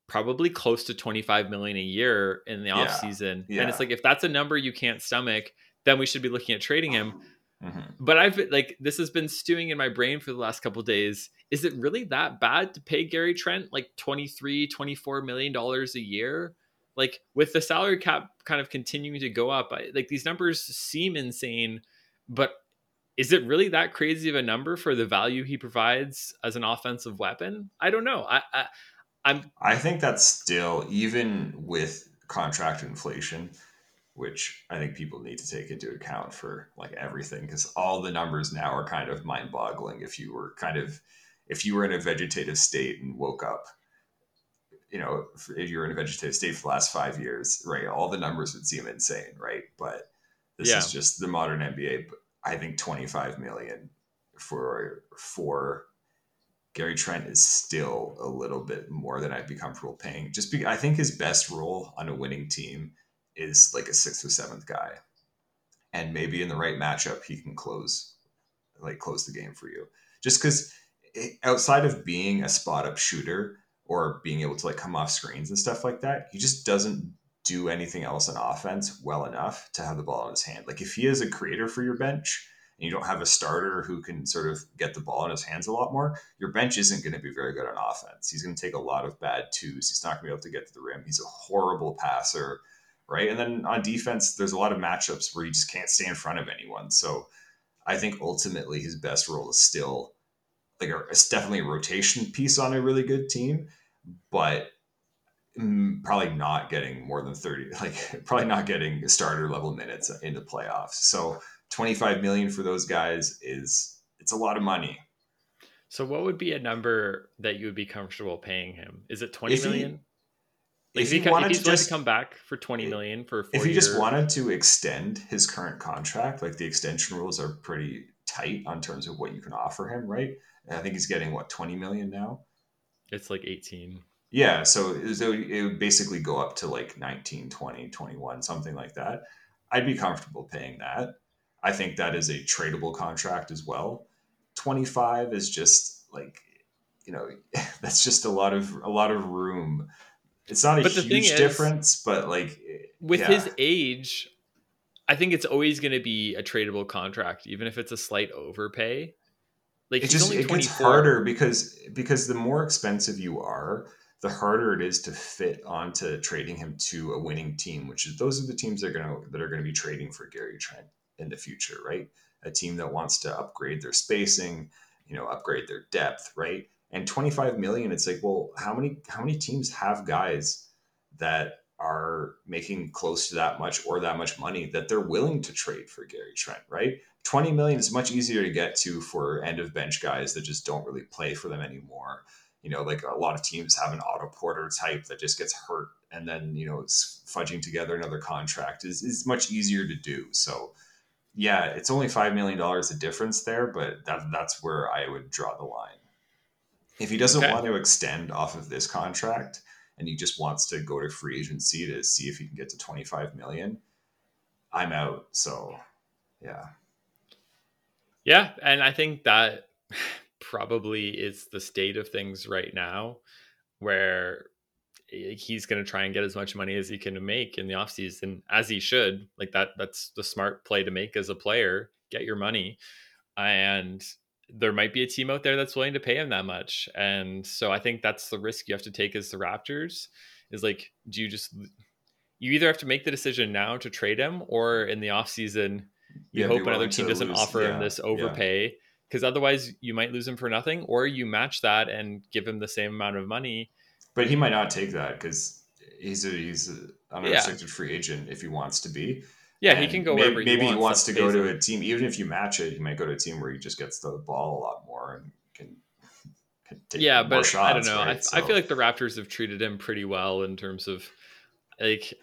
probably close to 25 million a year in the off season. And yeah. it's like if that's a number you can't stomach, then we should be looking at trading him. mhm. But I've been- like this has been stewing in my brain for the last couple days. Is it really that bad to pay Gary Trent like 23, 24 million dollars a year? Like with the salary cap kind of continuing to go up, I, like these numbers seem insane, but is it really that crazy of a number for the value he provides as an offensive weapon? I don't know. I, I I'm I think that's still even with contract inflation, which I think people need to take into account for like everything because all the numbers now are kind of mind-boggling. If you were kind of if you were in a vegetative state and woke up, you know, if you were in a vegetative state for the last five years, right, all the numbers would seem insane, right? But this Yeah. is just the modern NBA. I think 25 million for for Gary Trent is still a little bit more than I'd be comfortable paying. Just because I think his best role on a winning team is like a sixth or seventh guy, and maybe in the right matchup he can close, like close the game for you. Just because outside of being a spot up shooter or being able to like come off screens and stuff like that, he just doesn't do anything else on offense well enough to have the ball in his hand. Like if he is a creator for your bench and you don't have a starter who can sort of get the ball in his hands a lot more, your bench isn't going to be very good on offense. He's going to take a lot of bad twos. He's not going to be able to get to the rim. He's a horrible passer, right? And then on defense, there's a lot of matchups where you just can't stay in front of anyone. So I think ultimately his best role is still like a, it's definitely a rotation piece on a really good team, but mm, probably not getting more than 30 like probably not getting starter level minutes in the playoffs so 25 million for those guys is it's a lot of money so what would be a number that you would be comfortable paying him? Is it twenty If he- Like if if, he co- wanted if to just- to come back for 20 million for four if he just wanted to extend his current contract like the extension rules are pretty tight on terms of what you can offer him right i think he's getting what 20 million now it's like 18. Yeah, so, so it would basically go up to like 19, 20, 21, something like that. I'd be comfortable paying that. I think that is a tradable contract as well. 25 is just like, you know, that's just a lot of a lot of room. It's not a But huge is, difference, but like With yeah. his age, I think it's always going to be a tradable contract, even if it's a slight overpay. Like it just it gets harder because because the more expensive you are the harder it is to fit onto trading him to a winning team which is those are the teams that are going to that are going to be trading for Gary Trent in the future right a team that wants to upgrade their spacing you know upgrade their depth right and 25 million it's like well how many how many teams have guys that are making close to that much or that much money that they're willing to trade for Gary Trent right 20 million is much easier to get to for end of bench guys that just don't really play for them anymore. You know, like a lot of teams have an Otto Porter type that just gets hurt and then, you know, it's fudging together another contract is, is much easier to do. So, yeah, it's only $5 million the difference there, but that, that's where I would draw the line. If he doesn't Okay. want to extend off of this contract and he just wants to go to free agency to see if he can get to 25 million, I'm out. So, yeah. Yeah, and I think that probably is the state of things right now where Eh, he's going to try and get as much money as he can make in the offseason as he should like that that's the smart play to make as a player get your money and there might be a team out there that's willing to pay him that much and so i think that's the risk you have to take as the raptors is like do you just you either have to make the decision now to trade him or in the offseason you yeah, hope another team doesn't lose. offer yeah, him this overpay because yeah. otherwise you might lose him for nothing or you match that and give him the same amount of money but he might not take that because he's a he's an unrestricted free agent if he wants to be yeah and he can go maybe, wherever maybe he wants, he wants to go to a team even if you match it he might go to a team where he just gets the ball a lot more and can yeah, but shots, I don't know. Right? I, so. I feel like the Raptors have treated him pretty well in terms of like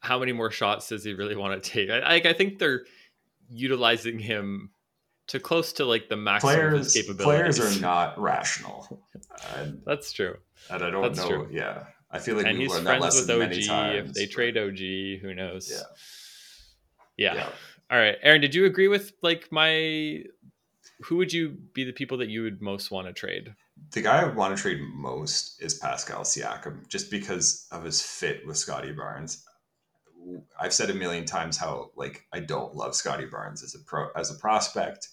how many more shots does he really want to take? I, I, I think they're utilizing him to close to like the maximum players, of his capabilities. Players are not rational. And, That's true. And I don't That's know. True. Yeah, I feel like and he's friends with OG. If they trade OG, who knows? Yeah. yeah. Yeah. All right, Aaron. Did you agree with like my? Who would you be the people that you would most want to trade? the guy I want to trade most is Pascal Siakam, just because of his fit with Scottie Barnes. I've said a million times how like I don't love Scottie Barnes as a pro as a prospect,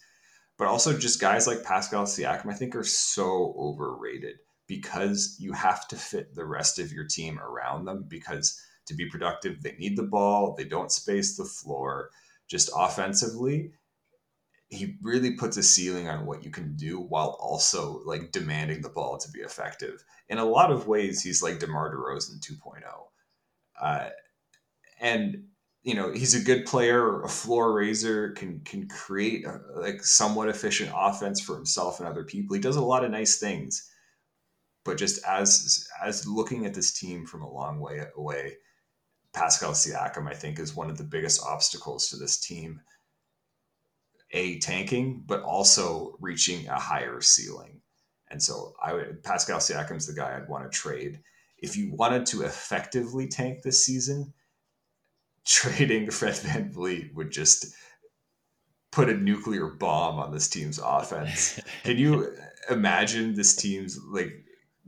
but also just guys like Pascal Siakam I think are so overrated because you have to fit the rest of your team around them because to be productive they need the ball, they don't space the floor just offensively he really puts a ceiling on what you can do while also like demanding the ball to be effective. In a lot of ways, he's like DeMar DeRozan 2.0. Uh, and you know he's a good player, a floor raiser, can can create a, like somewhat efficient offense for himself and other people. He does a lot of nice things, but just as as looking at this team from a long way away, Pascal Siakam I think is one of the biggest obstacles to this team a tanking, but also reaching a higher ceiling. And so I would Pascal Siakam's the guy I'd want to trade. If you wanted to effectively tank this season, trading Fred VanVleet would just put a nuclear bomb on this team's offense. Can you imagine this team's like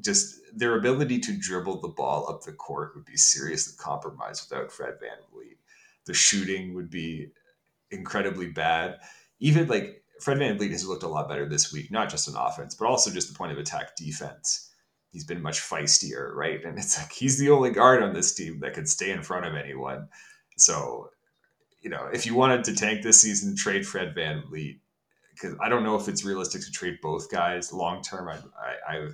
just their ability to dribble the ball up the court would be seriously compromised without Fred VanVleet. The shooting would be incredibly bad even like Fred VanVleet has looked a lot better this week, not just on offense, but also just the point of attack defense. He's been much feistier, right? And it's like he's the only guard on this team that can stay in front of anyone. So, you know, if you wanted to tank this season, trade Fred Van VanVleet. Because I don't know if it's realistic to trade both guys long term. I, I, I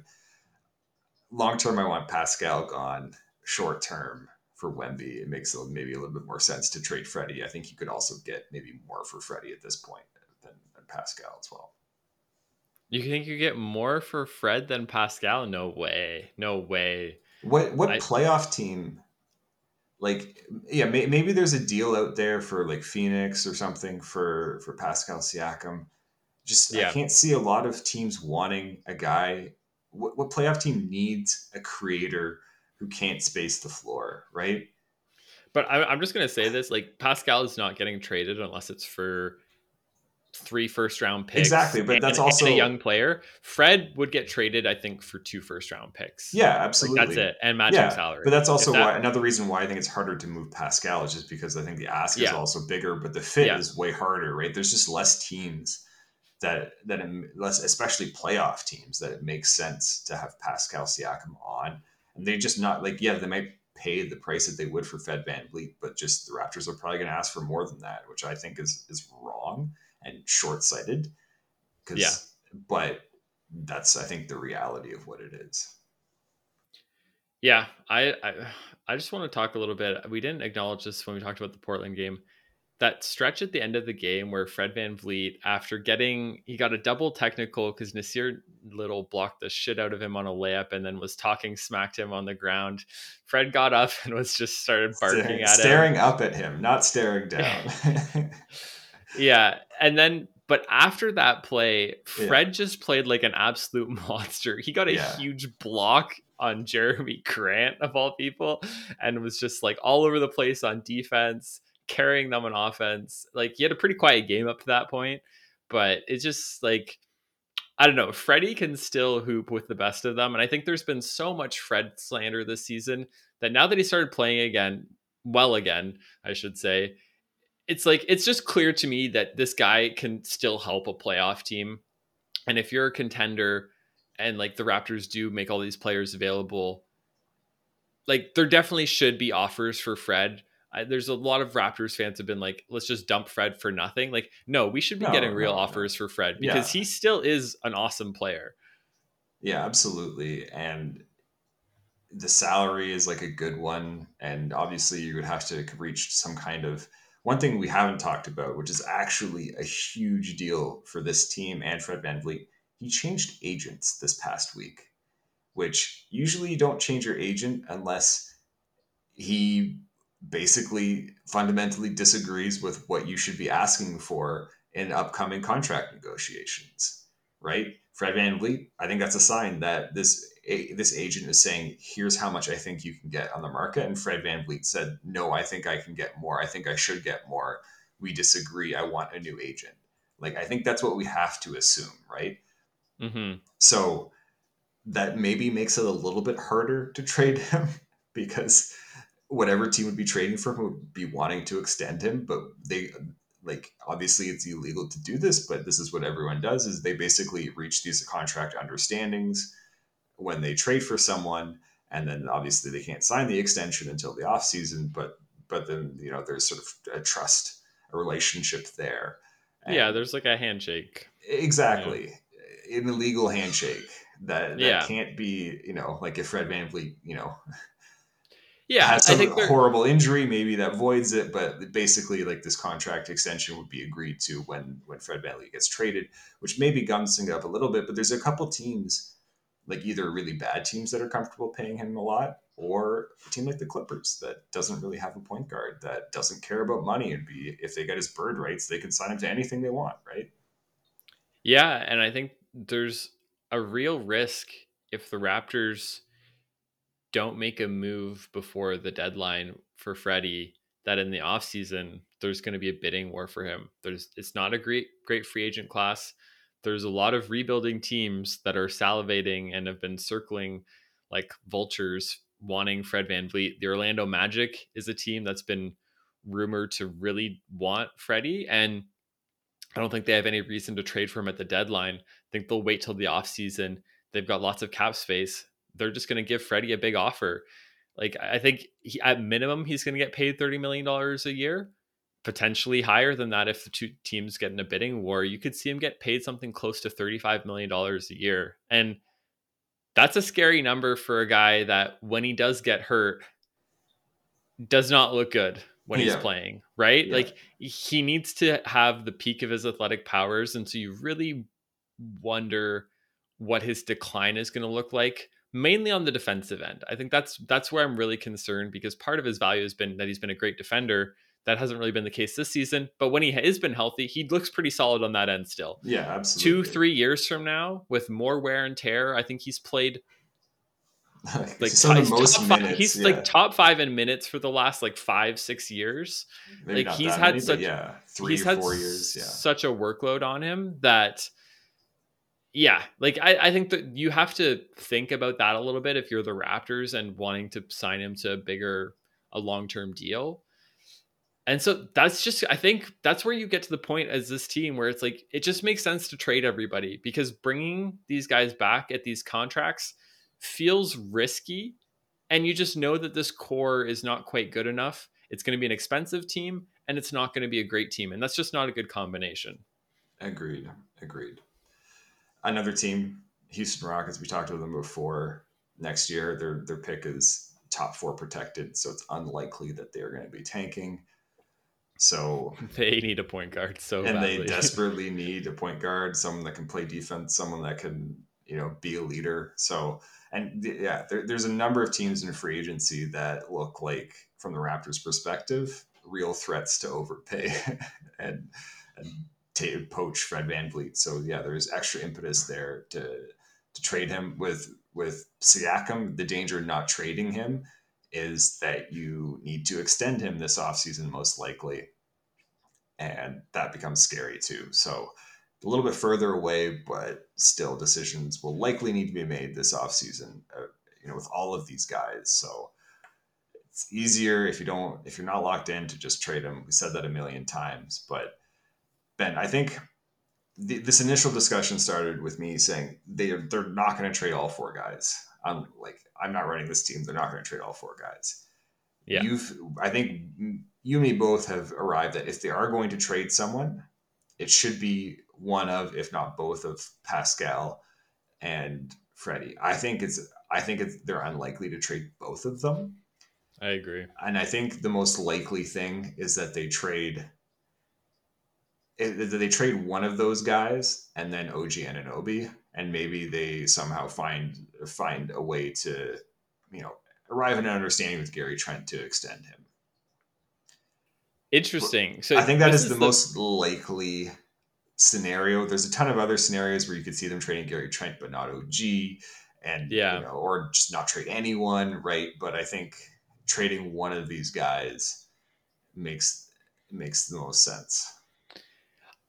long term, I want Pascal gone. Short term, for Wemby, it makes maybe a little bit more sense to trade Freddie. I think you could also get maybe more for Freddie at this point than, than Pascal as well. You think you get more for Fred than Pascal? No way. No way. What what I, playoff team? Like yeah, may, maybe there's a deal out there for like Phoenix or something for for Pascal Siakam. Just yeah. I can't see a lot of teams wanting a guy. What, what playoff team needs a creator who can't space the floor, right? But I, I'm just gonna say this: like Pascal is not getting traded unless it's for three first round picks. Exactly, but that's also and a young player. Fred would get traded, I think, for two first round picks. Yeah, absolutely. Like that's it, and matching yeah, salary. But that's also that, why another reason why I think it's harder to move Pascal is just because I think the ask yeah. is also bigger, but the fit yeah. is way harder. Right? There's just less teams that that less, especially playoff teams, that it makes sense to have Pascal Siakam on and they just not like yeah they might pay the price that they would for Fed Van VanVleet, but just the Raptors are probably going to ask for more than that, which I think is is wrong and short sighted. Because yeah, but that's I think the reality of what it is. Yeah, I, I I just want to talk a little bit. We didn't acknowledge this when we talked about the Portland game that stretch at the end of the game where Fred VanVleet, after getting, he got a double technical because Nassir Little blocked the shit out of him on a layup and then was talking smacked him on the ground. Fred got up and was just started barking staring, at him. Staring up at him, not staring down. yeah. And then, but after that play, Fred yeah. just played like an absolute monster. He got a yeah. huge block on Jerami Grant, of all people, and was just like all over the place on defense carrying them on offense. Like he had a pretty quiet game up to that point, but it's just like I don't know. Freddie can still hoop with the best of them, and I think there's been so much Fred slander this season that now that he started playing again, well again, I should say, it's like it's just clear to me that this guy can still help a playoff team. And if you're a contender and like the Raptors do make all these players available, like there definitely should be offers for Fred. I, there's a lot of Raptors fans have been like, let's just dump Fred for nothing. Like, no, we should be No, getting real no, offers for Fred because Yeah. he still is an awesome player. Yeah, absolutely. And the salary is like a good one. And obviously, you would have to reach some kind of one thing we haven't talked about, which is actually a huge deal for this team and Fred VanVleet. He changed agents this past week, which usually you don't change your agent unless he basically fundamentally disagrees with what you should be asking for in upcoming contract negotiations, right? Fred VanVleet, I think that's a sign that this a, this agent is saying, "Here's how much I think you can get on the market," and Fred VanVleet said, "No, I think I can get more. I think I should get more. We disagree. I want a new agent." Like I think that's what we have to assume, right? hmm So that maybe makes it a little bit harder to trade him because whatever team would be trading for him would be wanting to extend him, but they like obviously it's illegal to do this, but this is what everyone does is they basically reach these contract understandings when they trade for someone and then obviously they can't sign the extension until the off season, but but then you know there's sort of a trust a relationship there. And- Yeah, there's like a handshake. Exactly. An illegal handshake that, that Yeah. can't be, you know, like if Fred VanVleet, you know, Yeah, has some horrible injury, maybe that voids it, but basically like this contract extension would be agreed to when when Fred VanVleet gets traded, which maybe gums things up a little bit, but there's a couple teams, like either really bad teams that are comfortable paying him a lot, or a team like the Clippers that doesn't really have a point guard that doesn't care about money and be if they get his bird rights, they can sign him to anything they want, right? Yeah, and I think there's a real risk if the Raptors don't make a move before the deadline for Freddie that in the offseason there's going to be a bidding war for him. There's it's not a great great free agent class. There's a lot of rebuilding teams that are salivating and have been circling like vultures wanting Fred VanVleet. The Orlando Magic is a team that's been rumored to really want Freddie and I don't think they have any reason to trade for him at the deadline. I think they'll wait till the offseason. They've got lots of cap space. They're just going to give Freddie a big offer. Like I think he, at minimum he's going to get paid thirty million dollars a year, potentially higher than that if the two teams get in a bidding war. You could see him get paid something close to thirty five million dollars a year, and that's a scary number for a guy that when he does get hurt does not look good when he's Yeah. playing. Right? Yeah. Like he needs to have the peak of his athletic powers, and so you really wonder what his decline is going to look like mainly on the defensive end. I think that's that's where I'm really concerned because part of his value has been that he's been a great defender. That hasn't really been the case this season, but when he has been healthy, he looks pretty solid on that end still. Yeah, absolutely. Two, three years from now, with more wear and tear, I think he's played like some of he's the most top five- he's yeah. like top five in minutes for the last like five, six years. Maybe like, he's had many, such- yeah, three he's had four years. Yeah, such a workload on him that yeah like I, I think that you have to think about that a little bit if you're the raptors and wanting to sign him to a bigger a long-term deal and so that's just i think that's where you get to the point as this team where it's like it just makes sense to trade everybody because bringing these guys back at these contracts feels risky and you just know that this core is not quite good enough it's going to be an expensive team and it's not going to be a great team and that's just not a good combination agreed. Agreed. Another team, Houston Rockets. We talked about them before. Next year, their their pick is top four protected, so it's unlikely that they are going to be tanking. So They need a point guard so and badly. they desperately need a point guard, someone that can play defense, someone that can you know be a leader. So and yeah, there, there's a number of teams in free agency that look like, from the Raptors' perspective, real threats to overpay and and to poach Fred VanVleet. So yeah, there's extra impetus there to to trade him with with Siakam. The danger in not trading him is that you need to extend him this offseason most likely and that becomes scary too. So a little bit further away, but still decisions will likely need to be made this offseason, uh, you know, with all of these guys. So it's easier if you don't, if you're not locked in to just trade them. We said that a million times, but Ben, I think the, this initial discussion started with me saying they, they're not going to trade all four guys. I'm like, I'm not running this team. They're not going to trade all four guys. Yeah. You've, I think you and me both have arrived at if they are going to trade someone, it should be one of, if not both of Pascal and Freddie. I think it's, I think it's, they're unlikely to trade both of them. I agree. And I think the most likely thing is that they trade they trade one of those guys and then OG Anunoby, and maybe they somehow find find a way to, you know, arrive at an understanding with Gary Trent to extend him. Interesting. So I think that is, is the, the most likely scenario. There's a ton of other scenarios where you could see them trading Gary Trent but not OG, and yeah, you know, or just not trade anyone, right? But I think trading one of these guys makes makes the most sense.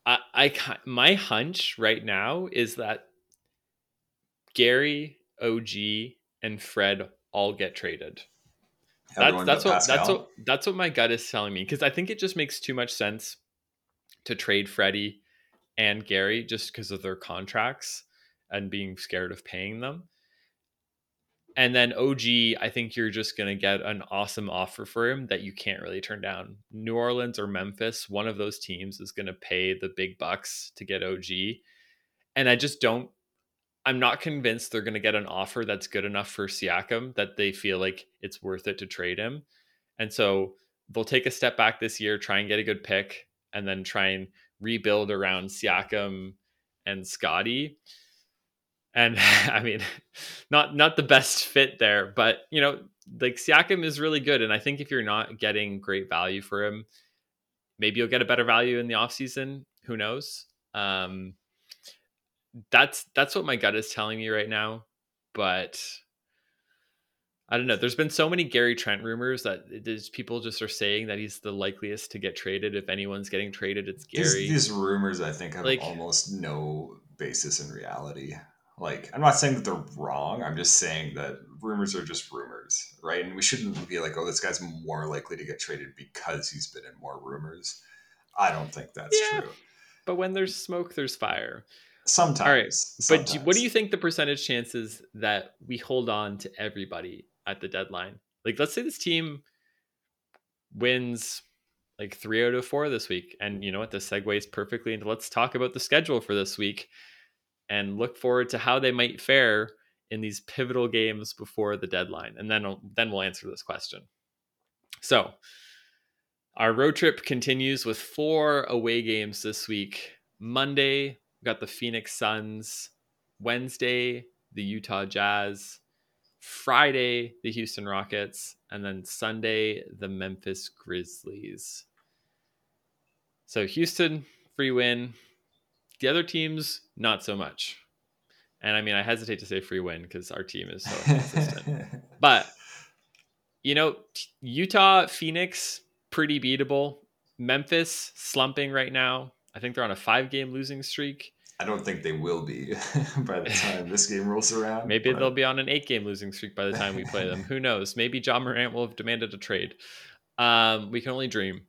I, I my hunch right now is that Gary, OG, and Fred all get traded. That's that's what Pascal. that's what that's what my gut is telling me because I think it just makes too much sense to trade Freddie and Gary just because of their contracts and being scared of paying them. And then OG, I think you're just going to get an awesome offer for him that you can't really turn down. New Orleans or Memphis, one of those teams is going to pay the big bucks to get OG. And I just don't, I'm not convinced they're going to get an offer that's good enough for Siakam that they feel like it's worth it to trade him. And so they'll take a step back this year, try and get a good pick, and then try and rebuild around Siakam and Scottie. and I mean, not not the best fit there, but you know, like Siakam is really good, and I think if you're not getting great value for him, maybe you'll get a better value in the offseason. Who knows? Um, that's that's what my gut is telling me right now, but I don't know. There's been so many Gary Trent rumors that there's people just are saying that he's the likeliest to get traded. If anyone's getting traded, it's Gary. These, these rumors, I think, have like, almost no basis in reality. Like, I'm not saying that they're wrong. I'm just saying that rumors are just rumors, right? And we shouldn't be like, oh, this guy's more likely to get traded because he's been in more rumors. I don't think that's yeah, true. But when there's smoke, there's fire. Sometimes. All right. Sometimes. But do, what do you think the percentage chances that we hold on to everybody at the deadline? Like, let's say this team wins like three out of four this week. And you know what? This segues perfectly into let's talk about the schedule for this week and look forward to how they might fare in these pivotal games before the deadline. And then then we'll answer this question. So, our road trip continues with four away games this week. Monday, we got the Phoenix Suns. Wednesday, the Utah Jazz. Friday, the Houston Rockets. And then Sunday, the Memphis Grizzlies. So, Houston, free win. The other teams, not so much. And I mean, I hesitate to say free win because our team is so consistent. but you know, Utah, Phoenix, pretty beatable. Memphis slumping right now. I think they're on a five-game losing streak. I don't think they will be by the time this game rolls around. Maybe but... they'll be on an eight-game losing streak by the time we play them. Who knows? Maybe Ja Morant will have demanded a trade. Um, we can only dream.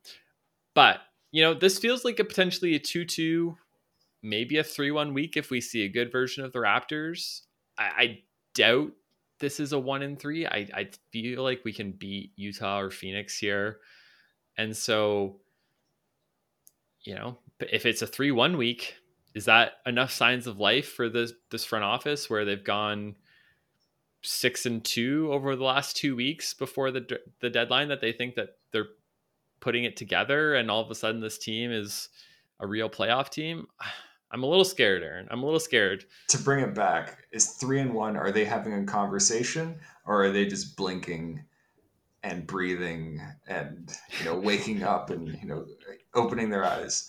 But you know, this feels like a potentially a two-two maybe a 3 1 week if we see a good version of the Raptors. I, I doubt this is a 1 in 3. I, I feel like we can beat Utah or Phoenix here. And so, you know, if it's a 3 1 week, is that enough signs of life for this this front office where they've gone six and two over the last two weeks before the the deadline that they think that they're putting it together and all of a sudden this team is a real playoff team I'm a little scared, Aaron. I'm a little scared. To bring it back, is three and one, are they having a conversation or are they just blinking and breathing and, you know, waking up and, you know, opening their eyes?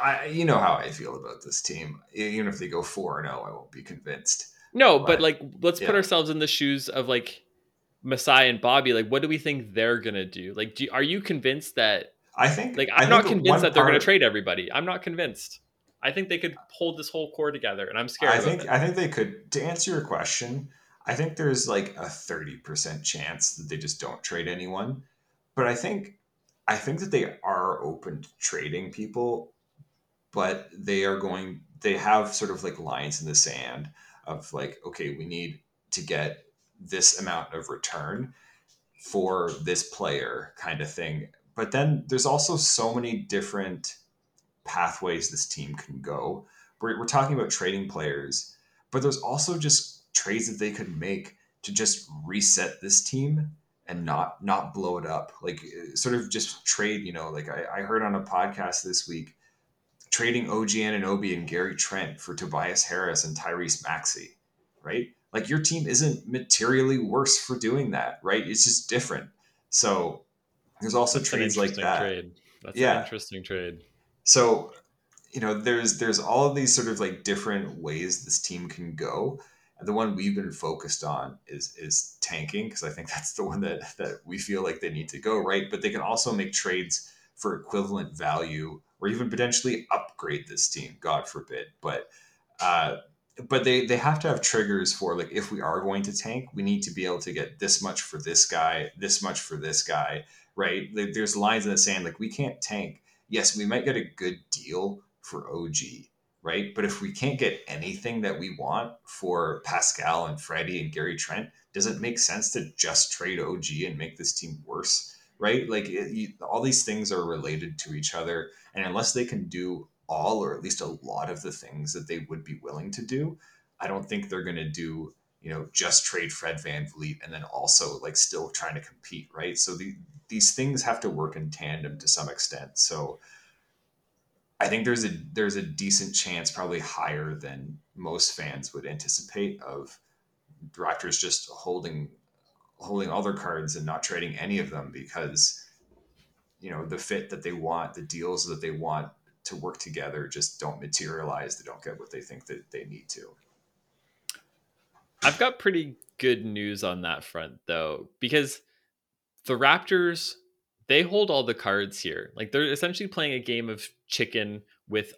I, you know how I feel about this team. Even if they go 4 and 0, I won't be convinced. No, but, but like, let's yeah. put ourselves in the shoes of like Masai and Bobby. Like, what do we think they're to do? Like, do, are you convinced that? I think. Like, I'm I not convinced that they're to trade everybody. I'm not convinced. I think they could hold this whole core together, and I'm scared. I think I think they could. To answer your question, I think there's like a thirty percent chance that they just don't trade anyone, but I think I think that they are open to trading people, but they are going. They have sort of like lines in the sand of like, okay, we need to get this amount of return for this player kind of thing. But then there's also so many different pathways this team can go. We're, we're talking about trading players, but there's also just trades that they could make to just reset this team and not not blow it up like sort of just trade you know like i, I heard on a podcast this week trading og Anunoby and gary trent for tobias harris and tyrese maxey right like your team isn't materially worse for doing that right it's just different so there's also That's trades like that trade. That's yeah. an interesting trade so you know there's there's all of these sort of like different ways this team can go And the one we've been focused on is is tanking because I think that's the one that that we feel like they need to go right. But they can also make trades for equivalent value or even potentially upgrade this team. God forbid, but. Uh, but they they have to have triggers for like if we are going to tank we need to be able to get this much for this guy this much for this guy right there's lines in the sand like we can't tank yes we might get a good deal for og right? But if we can't get anything that we want for Pascal and Freddie and Gary Trent, does it make sense to just trade OG and make this team worse, right? Like it, you, all these things are related to each other, and unless they can do all or at least a lot of the things that they would be willing to do, I don't think they're going to do you know just trade Fred Van VanVleet and then also like still trying to compete, right? So the, these things have to work in tandem to some extent. So I think there's a there's a decent chance, probably higher than most fans would anticipate, of Raptors just holding holding all their cards and not trading any of them because you know the fit that they want, the deals that they want to work together just don't materialize. They don't get what they think that they need to. I've got pretty good news on that front though, because the Raptors they hold all the cards here. Like they're essentially playing a game of chicken with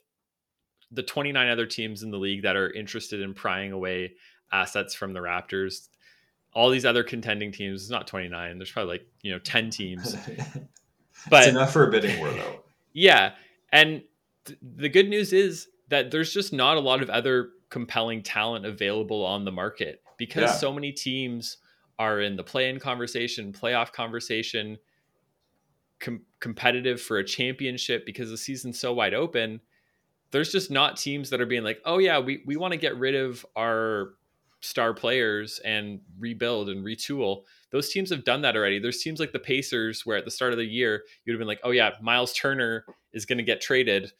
the 29 other teams in the league that are interested in prying away assets from the Raptors. All these other contending teams, it's not 29, there's probably like, you know, 10 teams. But it's enough for a bidding war though. Yeah. And th- the good news is that there's just not a lot of other compelling talent available on the market because yeah. so many teams are in the play-in conversation, playoff conversation, com- competitive for a championship because the season's so wide open, there's just not teams that are being like, oh yeah, we, we want to get rid of our star players and rebuild and retool. Those teams have done that already. There's teams like the Pacers where at the start of the year you'd have been like, oh yeah, Miles Turner is going to get traded.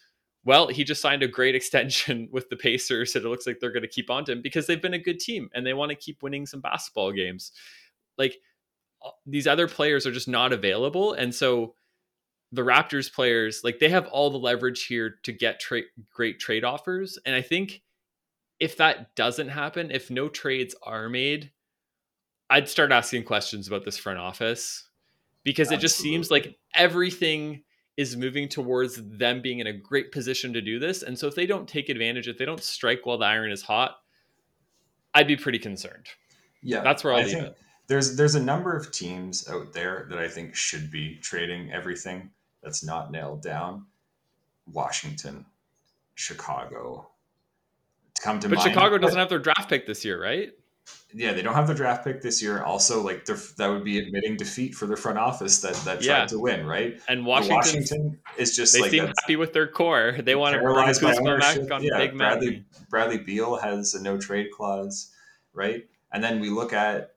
Well, he just signed a great extension with the Pacers, and it looks like they're going to keep on to him because they've been a good team and they want to keep winning some basketball games. Like uh, these other players are just not available, and so the Raptors players like they have all the leverage here to get tra- great trade offers, and I think if that doesn't happen, if no trades are made, I'd start asking questions about this front office because Absolutely. it just seems like everything is moving towards them being in a great position to do this. And so if they don't take advantage, if they don't strike while the iron is hot, I'd be pretty concerned. Yeah. That's where I'll I leave it there's there's a number of teams out there that I think should be trading everything that's not nailed down. Washington, Chicago. Come to but mind, Chicago doesn't have their draft pick this year, right? Yeah, they don't have their draft pick this year. Also, like that would be admitting defeat for their front office that that tried yeah. to win, right? And Washington is just they like seem happy with their core. They want to bring Kuzma back on yeah, big Bradley Bradley Beal has a no trade clause, right? And then we look at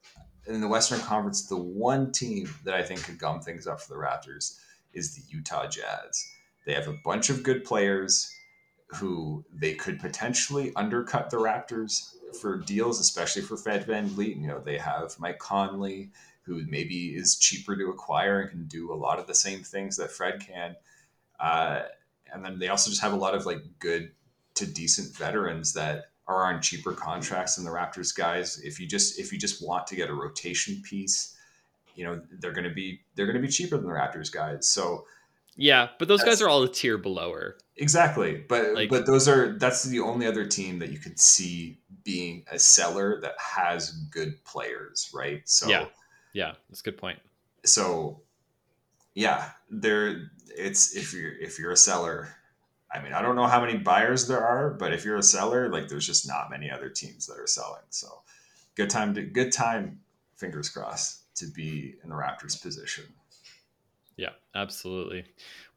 in the Western Conference, the one team that I think could gum things up for the Raptors is the Utah Jazz. They have a bunch of good players who they could potentially undercut the Raptors for deals, especially for Fred VanVleet. You know, they have Mike Conley, who maybe is cheaper to acquire and can do a lot of the same things that Fred can. Uh, and then they also just have a lot of like good to decent veterans that are on cheaper contracts than the Raptors guys. If you just if you just want to get a rotation piece, you know they're to be they're to be cheaper than the Raptors guys. So yeah, but those guys are all a tier below her. Exactly, but like, but those are that's the only other team that you could see being a seller that has good players, right? So yeah, yeah, that's a good point. So yeah, there it's if you're if you're a seller I mean, I don't know how many buyers there are, but if you're a seller, like there's just not many other teams that are selling. So good time to good time. Fingers crossed to be in the Raptors' position. Yeah, absolutely.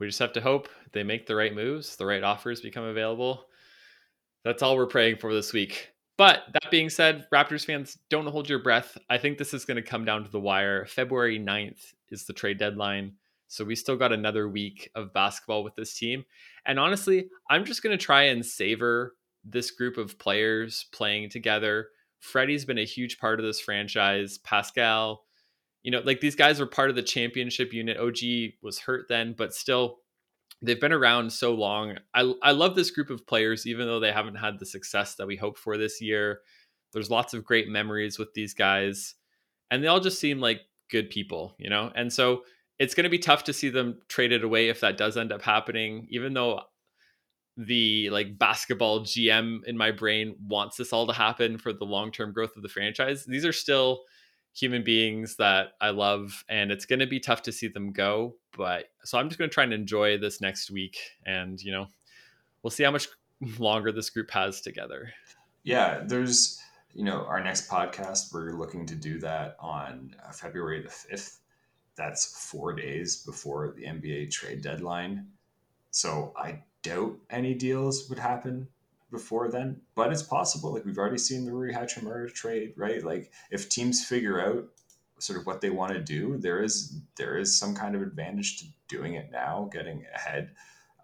We just have to hope they make the right moves, the right offers become available. That's all we're praying for this week. But that being said, Raptors fans, don't hold your breath. I think this is going to come down to the wire. February 9th is the trade deadline. So we still got another week of basketball with this team. And honestly, I'm just going to try and savor this group of players playing together. Freddie's been a huge part of this franchise. Pascal, you know, like these guys were part of the championship unit. OG was hurt then, but still, they've been around so long. I, I love this group of players, even though they haven't had the success that we hoped for this year. There's lots of great memories with these guys, and they all just seem like good people, you know? And so it's going to be tough to see them traded away if that does end up happening, even though the like basketball GM in my brain wants this all to happen for the long term growth of the franchise. These are still human beings that I love, and it's going to be tough to see them go. But so I'm just going to try and enjoy this next week, and you know, we'll see how much longer this group has together. Yeah, there's you know our next podcast. We're looking to do that on uh, February the fifth. That's four days before the NBA trade deadline. So I doubt any deals would happen before then, but it's possible. Like we've already seen the Rui Hachimura trade, right? Like if teams figure out sort of what they want to do, there is there is some kind of advantage to doing it now. Getting ahead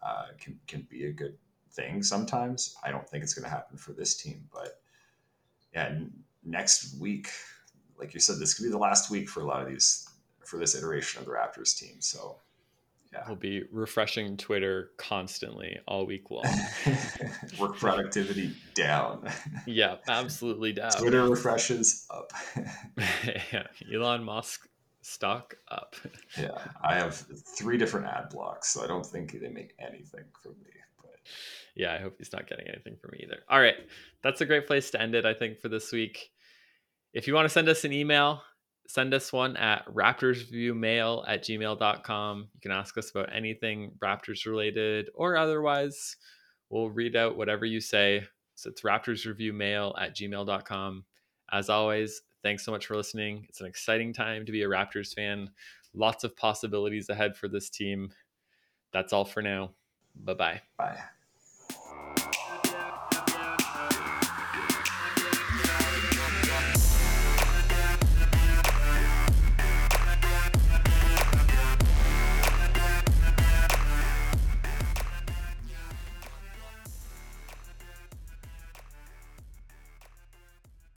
uh, can can be a good thing sometimes. I don't think it's going to happen for this team, but yeah, next week, like you said, this could be the last week for a lot of these for this iteration of the Raptors team. So yeah. We'll be refreshing Twitter constantly all week long. Work productivity down. yeah, absolutely down. Twitter refreshes up. yeah, Elon Musk stock up. yeah, I have three different ad blocks, so I don't think they make anything for me. But yeah, I hope he's not getting anything from me either. All right, that's a great place to end it. I think for this week. If you want to send us an email, send us one at raptorsreviewmail at gmail.com. You can ask us about anything Raptors related or otherwise. We'll read out whatever you say. So it's raptorsreviewmail at gmail.com. As always, thanks so much for listening. It's an exciting time to be a Raptors fan. Lots of possibilities ahead for this team. That's all for now. Bye-bye. Bye.